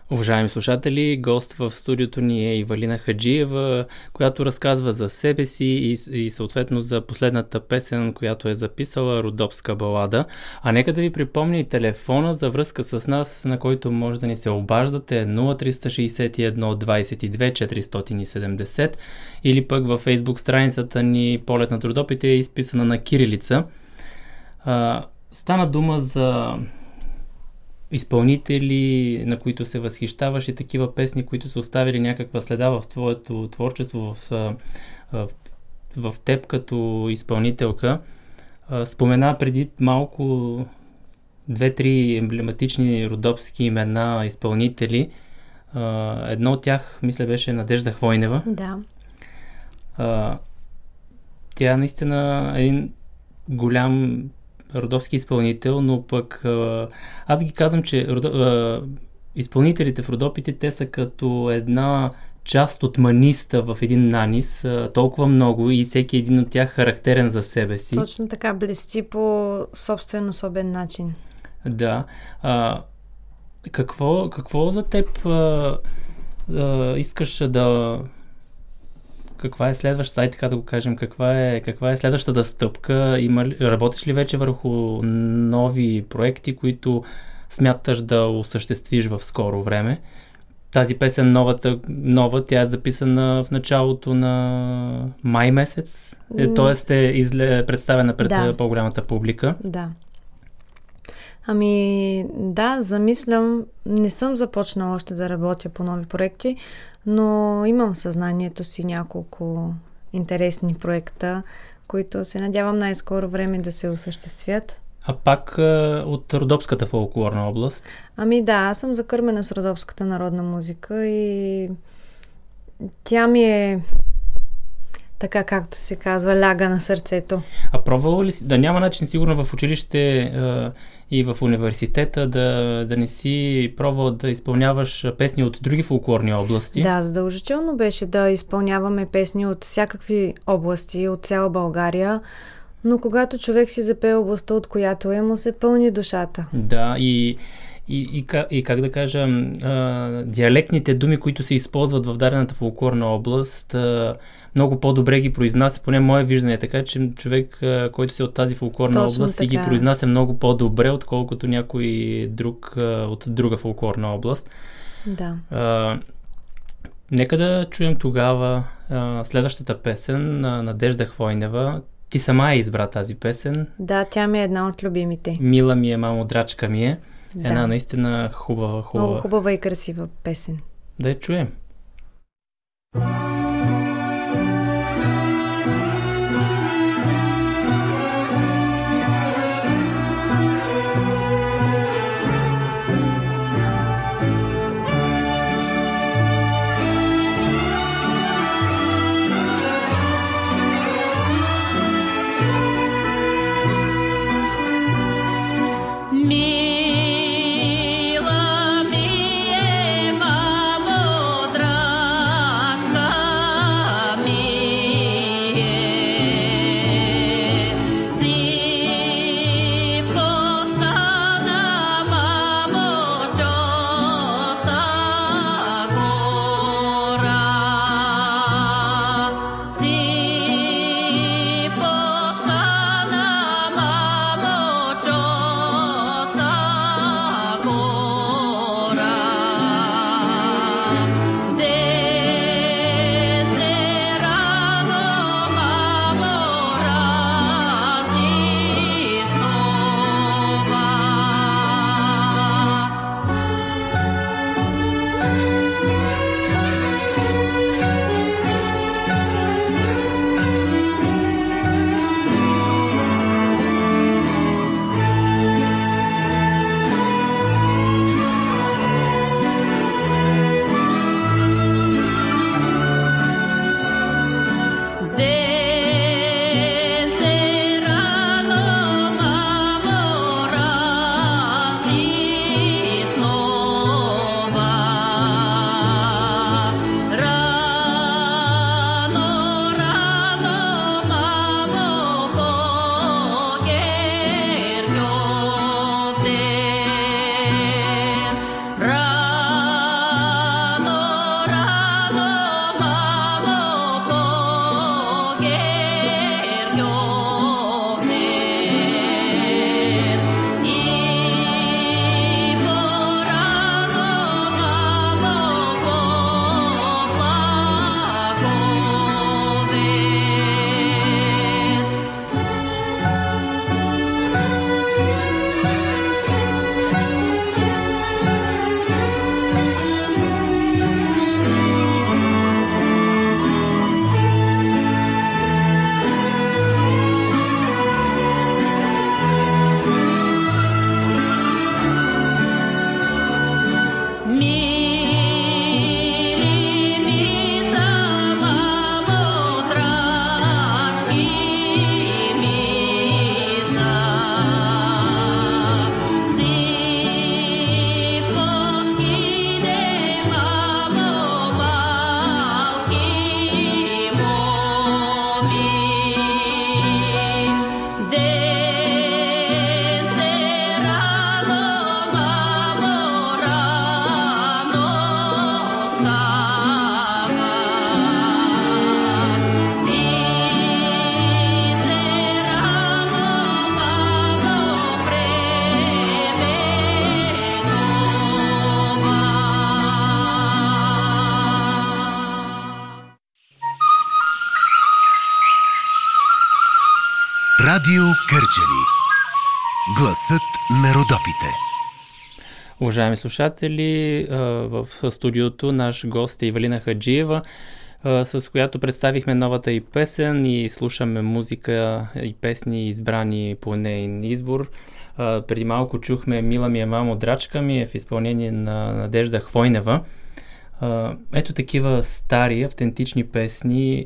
Уважаеми слушатели, гост в студиото ни е Ивалина Хаджиева, която разказва за себе си и, и съответно за последната песен, която е записала Родопска балада. А нека да ви припомня и телефона за връзка с нас, на който може да ни се обаждате 0361 22 470 или пък във фейсбук страницата ни Полет на трудопите е изписана на кирилица. А, стана дума за изпълнители, на които се възхищаваш и такива песни, които са оставили някаква следа в твоето творчество, в, в, в теб като изпълнителка. Спомена преди малко две-три емблематични родопски имена изпълнители. Едно от тях, мисля, беше Надежда Хвойнева. Да. Тя наистина е един голям родовски изпълнител, но пък аз ги казвам, че родо, изпълнителите в Родопите, те са като една част от маниста в един нанис, толкова много и всеки един от тях характерен за себе си. Точно така, блести по собствен особен начин. Да. А, какво, какво за теб а, а, искаш да каква е следващата, ай така да го кажем, каква е, каква е следващата стъпка? Има, работиш ли вече върху нови проекти, които смяташ да осъществиш в скоро време? Тази песен, новата, нова, тя е записана в началото на май месец, е, т.е. е изле, представена пред да. по-голямата публика. Да. Ами да, замислям, не съм започнала още да работя по нови проекти, но имам съзнанието си няколко интересни проекта, които се надявам най-скоро време да се осъществят. А пак е, от Родопската фолклорна област? Ами да, аз съм закърмена с Родопската народна музика и тя ми е така както се казва, ляга на сърцето. А пробвала ли си, да няма начин сигурно в училище е, и в университета да, да не си пробвал да изпълняваш песни от други фолклорни области? Да, задължително беше да изпълняваме песни от всякакви области, от цяла България. Но когато човек си запее областта, от която е, му се пълни душата. Да, и и, и, и как да кажа, а, диалектните думи, които се използват в дадената фолклорна област, а, много по-добре ги произнася, поне мое виждане е така, че човек, а, който си от тази фолклорна Точно област, така. си ги произнася много по-добре, отколкото някой друг а, от друга фолклорна област. Да. А, нека да чуем тогава а, следващата песен на Надежда Хвойнева. Ти сама е избра тази песен. Да, тя ми е една от любимите. Мила ми е, мамо, драчка ми е. Да. Една наистина хубава, хубава. Много хубава и красива песен. Да я чуем. Мила ми Уважаеми слушатели, в студиото наш гост е Ивалина Хаджиева, с която представихме новата и песен и слушаме музика и песни избрани по нейн избор. Преди малко чухме Мила ми е мамо, драчка ми е в изпълнение на Надежда Хвойнева. Ето такива стари, автентични песни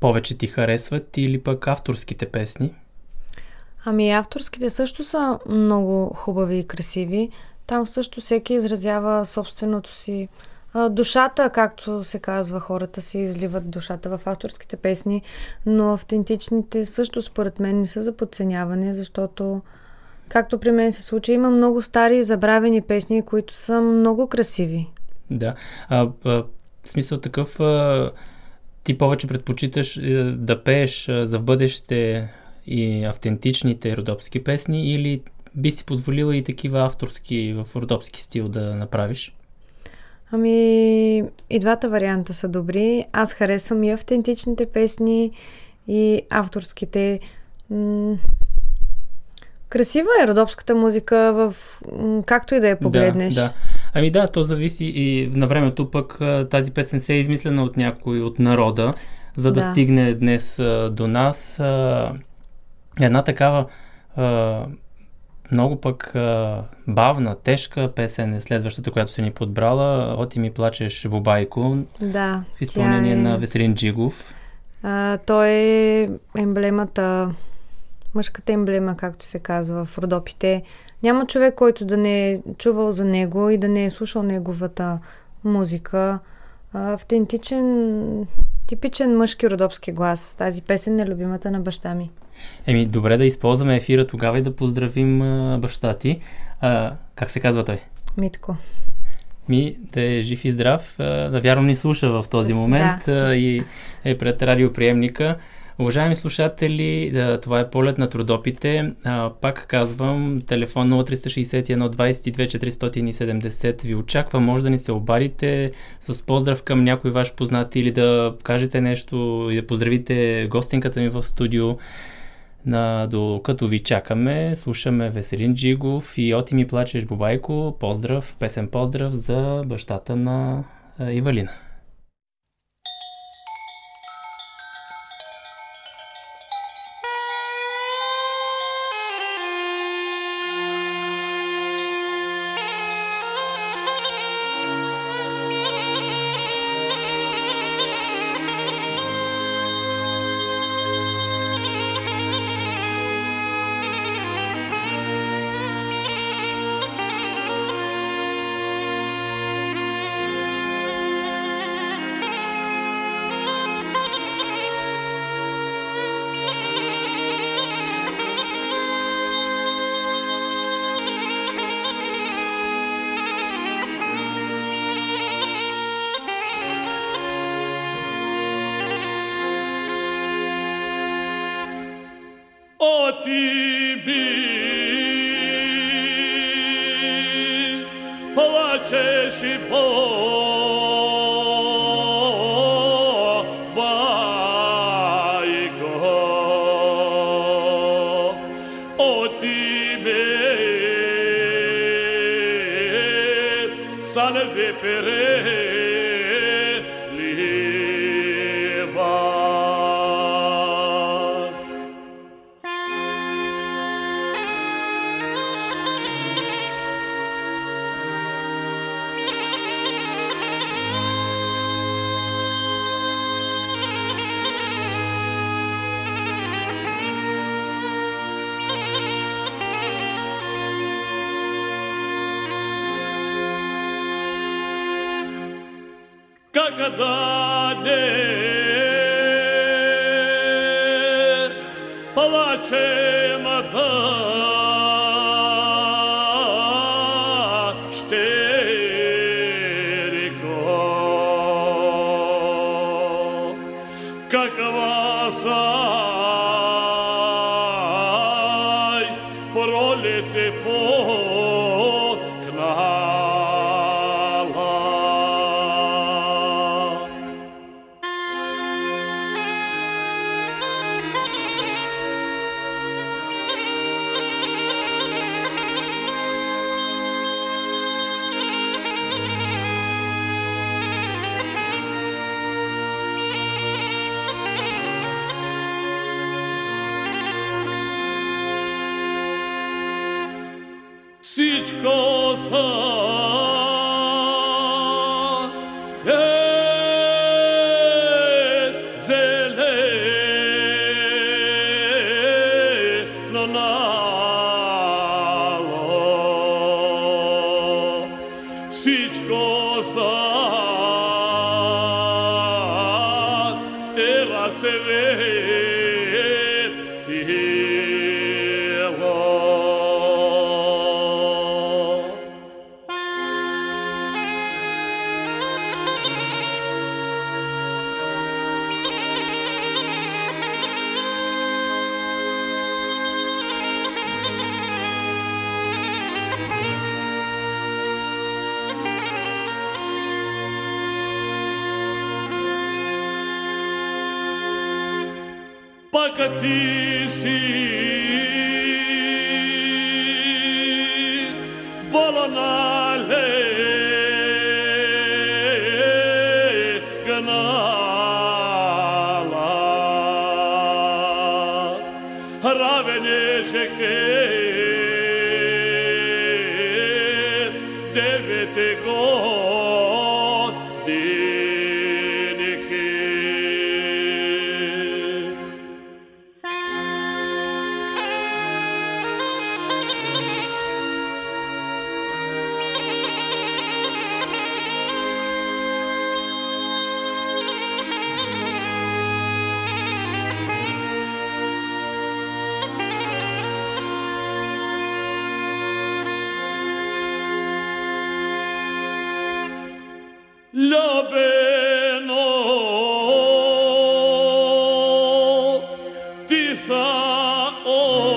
повече ти харесват или пък авторските песни? Ами авторските също са много хубави и красиви. Там също всеки изразява собственото си душата, както се казва, хората си изливат душата в авторските песни, но автентичните също според мен не са за подценяване, защото както при мен се случи, има много стари и забравени песни, които са много красиви. Да. А, а, в смисъл такъв, а, ти повече предпочиташ а, да пееш а, за в бъдеще и автентичните родопски песни или би си позволила и такива авторски в родопски стил да направиш? Ами, и двата варианта са добри. Аз харесвам и автентичните песни, и авторските. М- Красива е родопската музика, в както и да я погледнеш. Да, да. Ами да, то зависи и на времето пък тази песен се е измислена от някой от народа, за да, Да. стигне днес до нас. Една такава а, много пък а, бавна, тежка песен е следващата, която си ни подбрала. Оти ми плачеш, Бубайко, Да, в изпълнение е- на Веселин Джигов. А, той е емблемата, мъжката емблема, както се казва в Родопите. Няма човек, който да не е чувал за него и да не е слушал неговата музика. А, автентичен, типичен мъжки родопски глас. Тази песен е любимата на баща ми. Еми, добре да използваме ефира тогава и да поздравим а, баща ти. А, как се казва той? Митко. Ми да е жив и здрав. А, Навярно ни слуша в този момент Да. а, и е пред радиоприемника. Уважаеми слушатели, това е полет на трудопите. Пак казвам, телефон 0361 22 470 ви очаква. Може да ни се обадите с поздрав към някой ваш познат или да кажете нещо и да поздравите гостинката ми в студио. На, докато ви чакаме, слушаме Веселин Джигов и Оти ми плачеш Бубайко. Поздрав, песен поздрав за бащата на Ивалина. Когда о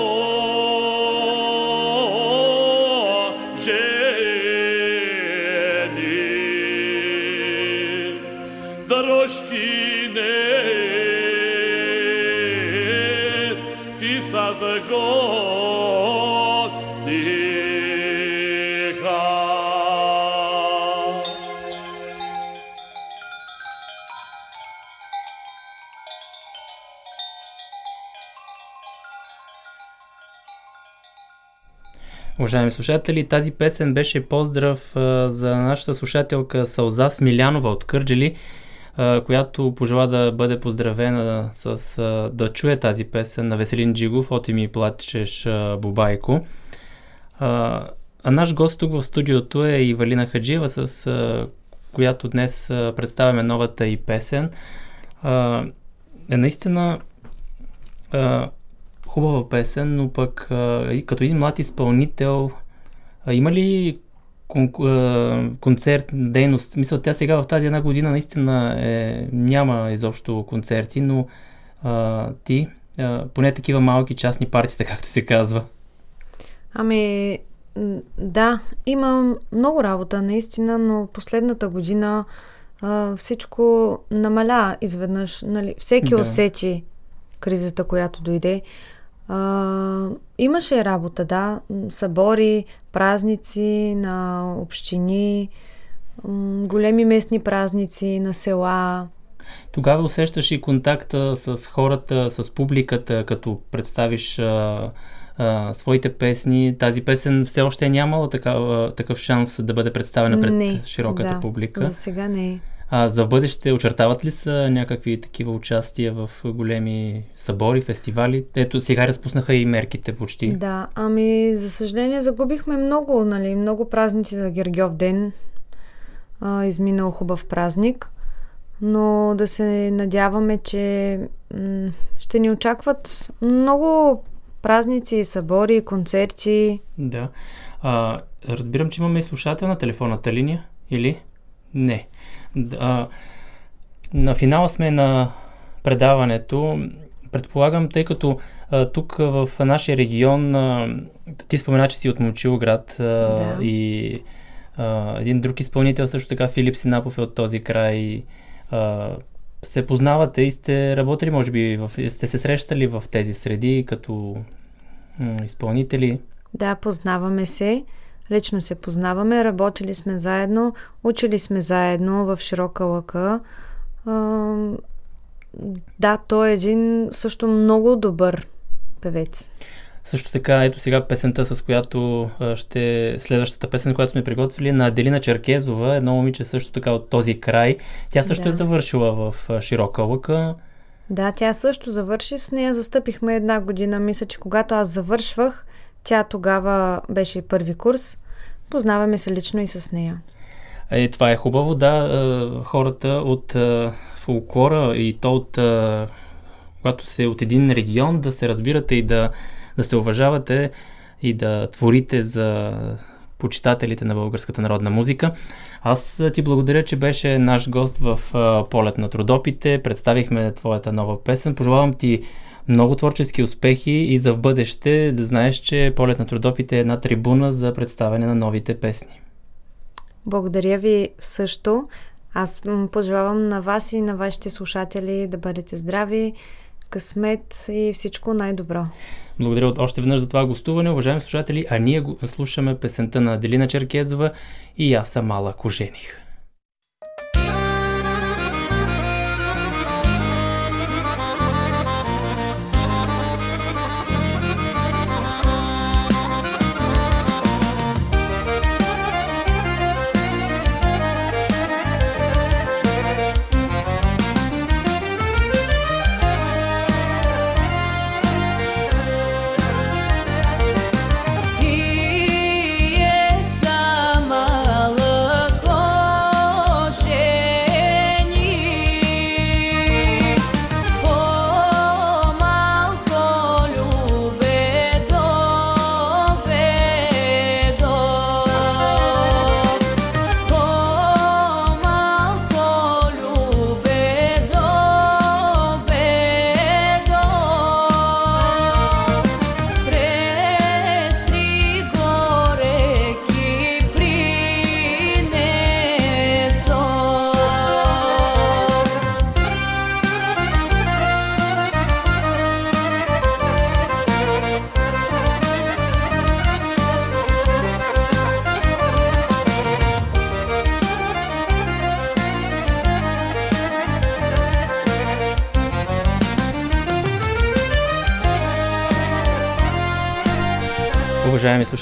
Уважаеми слушатели, тази песен беше поздрав а, за нашата слушателка Сълза Смилянова от Кърджели, а, която пожела да бъде поздравена с а, да чуе тази песен на Веселин Джигов от ми плачеш Бубайко. А, а наш гост тук в студиото е и Валина Хаджиева, с а, която днес а, представяме новата и песен. А, е наистина а, хубава песен, но пък а, като един млад изпълнител, а, има ли кон- а, концерт, дейност? Мисля, тя сега в тази една година наистина е, няма изобщо концерти, но а, ти, а, поне такива малки частни партии, както се казва. Ами, да, имам много работа, наистина, но последната година а, всичко намаля изведнъж. Нали? Всеки да. усети кризата, която дойде. А, имаше работа, да. Събори, празници на общини, големи местни празници на села. Тогава усещаш и контакта с хората, с публиката, като представиш а, а, своите песни. Тази песен все още е нямала такава, такъв шанс да бъде представена пред не, широката да, публика. За сега не е. А за бъдеще очертават ли са някакви такива участия в големи събори, фестивали? Ето сега разпуснаха и мерките почти. Да, ами за съжаление загубихме много, нали, много празници за Гергьов ден. А, изминал хубав празник. Но да се надяваме, че м- ще ни очакват много празници, събори, концерти. Да. А, разбирам, че имаме и слушател на телефонната линия, или? Не. А, на финала сме на предаването. Предполагам, тъй като а, тук в нашия регион, а, ти спомена, че си от Момчилград а, Да. и а, един друг изпълнител, също така Филип Синапов е от този край. А, се познавате и сте работили, може би, в, сте се срещали в тези среди като м, изпълнители. Да, познаваме се. Лично се познаваме, работили сме заедно, учили сме заедно в широка лъка. А, да, той е един също много добър певец. Също така, ето сега песента, с която ще... Следващата песен, която сме приготвили, на Делина Черкезова, едно момиче също така от този край. Тя също да. е завършила в Широка лъка. Да, тя също завърши. С нея застъпихме една година. Мисля, че когато аз завършвах, тя тогава беше първи курс. Познаваме се лично и с нея. Е, това е хубаво, да. Хората от фолклора и то от когато се от един регион да се разбирате и да, да се уважавате и да творите за почитателите на българската народна музика. Аз ти благодаря, че беше наш гост в полет на трудопите. Представихме твоята нова песен. Пожелавам ти много творчески успехи и за в бъдеще да знаеш, че полет на трудопите е една трибуна за представяне на новите песни. Благодаря ви също. Аз пожелавам на вас и на вашите слушатели да бъдете здрави, късмет и всичко най-добро. Благодаря още веднъж за това гостуване, уважаеми слушатели, а ние слушаме песента на Делина Черкезова и аз съм малък ожених.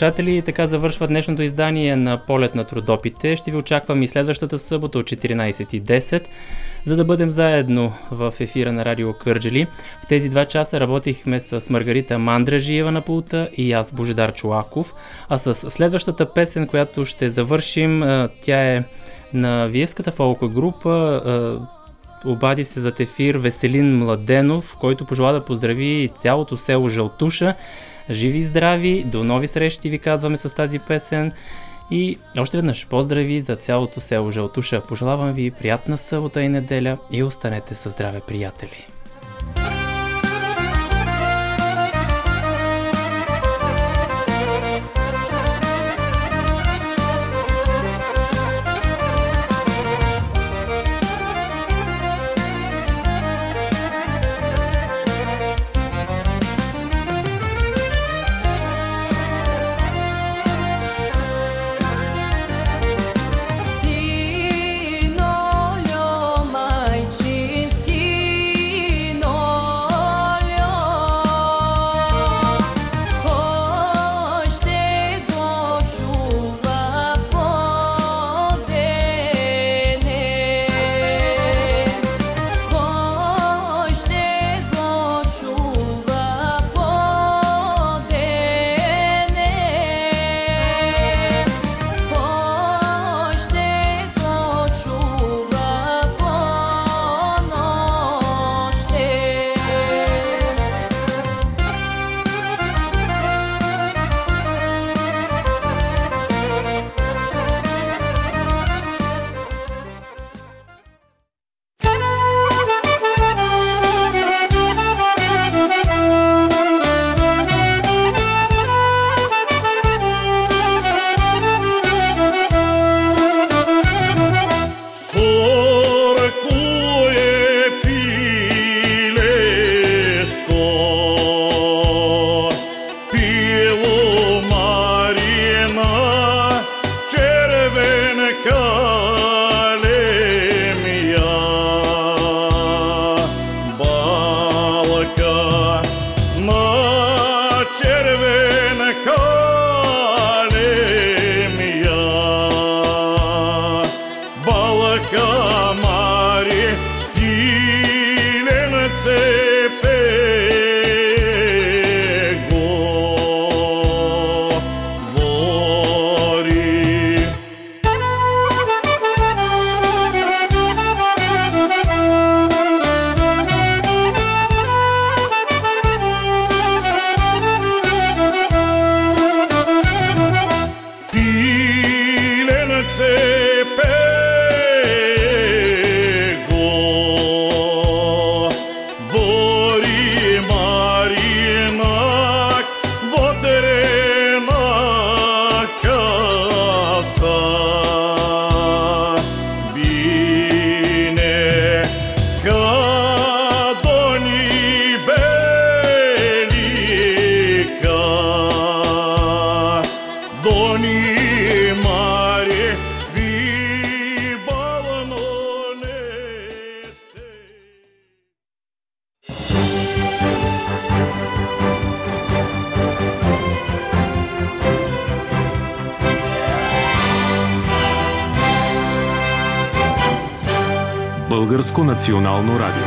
Слушатели, така завършва днешното издание на Полет на трудопите. Ще ви очаквам и следващата събота от 14.10, за да бъдем заедно в ефира на Радио Кърджели. В тези два часа работихме с Маргарита Мандражиева на пулта и аз Божедар Чулаков. А с следващата песен, която ще завършим, тя е на Виевската фолка група обади се за ефир Веселин Младенов, който пожела да поздрави цялото село Жълтуша Живи и здрави, до нови срещи ви казваме с тази песен. И още веднъж поздрави за цялото село Жълтуша. Пожелавам ви приятна събота и неделя и останете със здраве, приятели! Българско национално радио.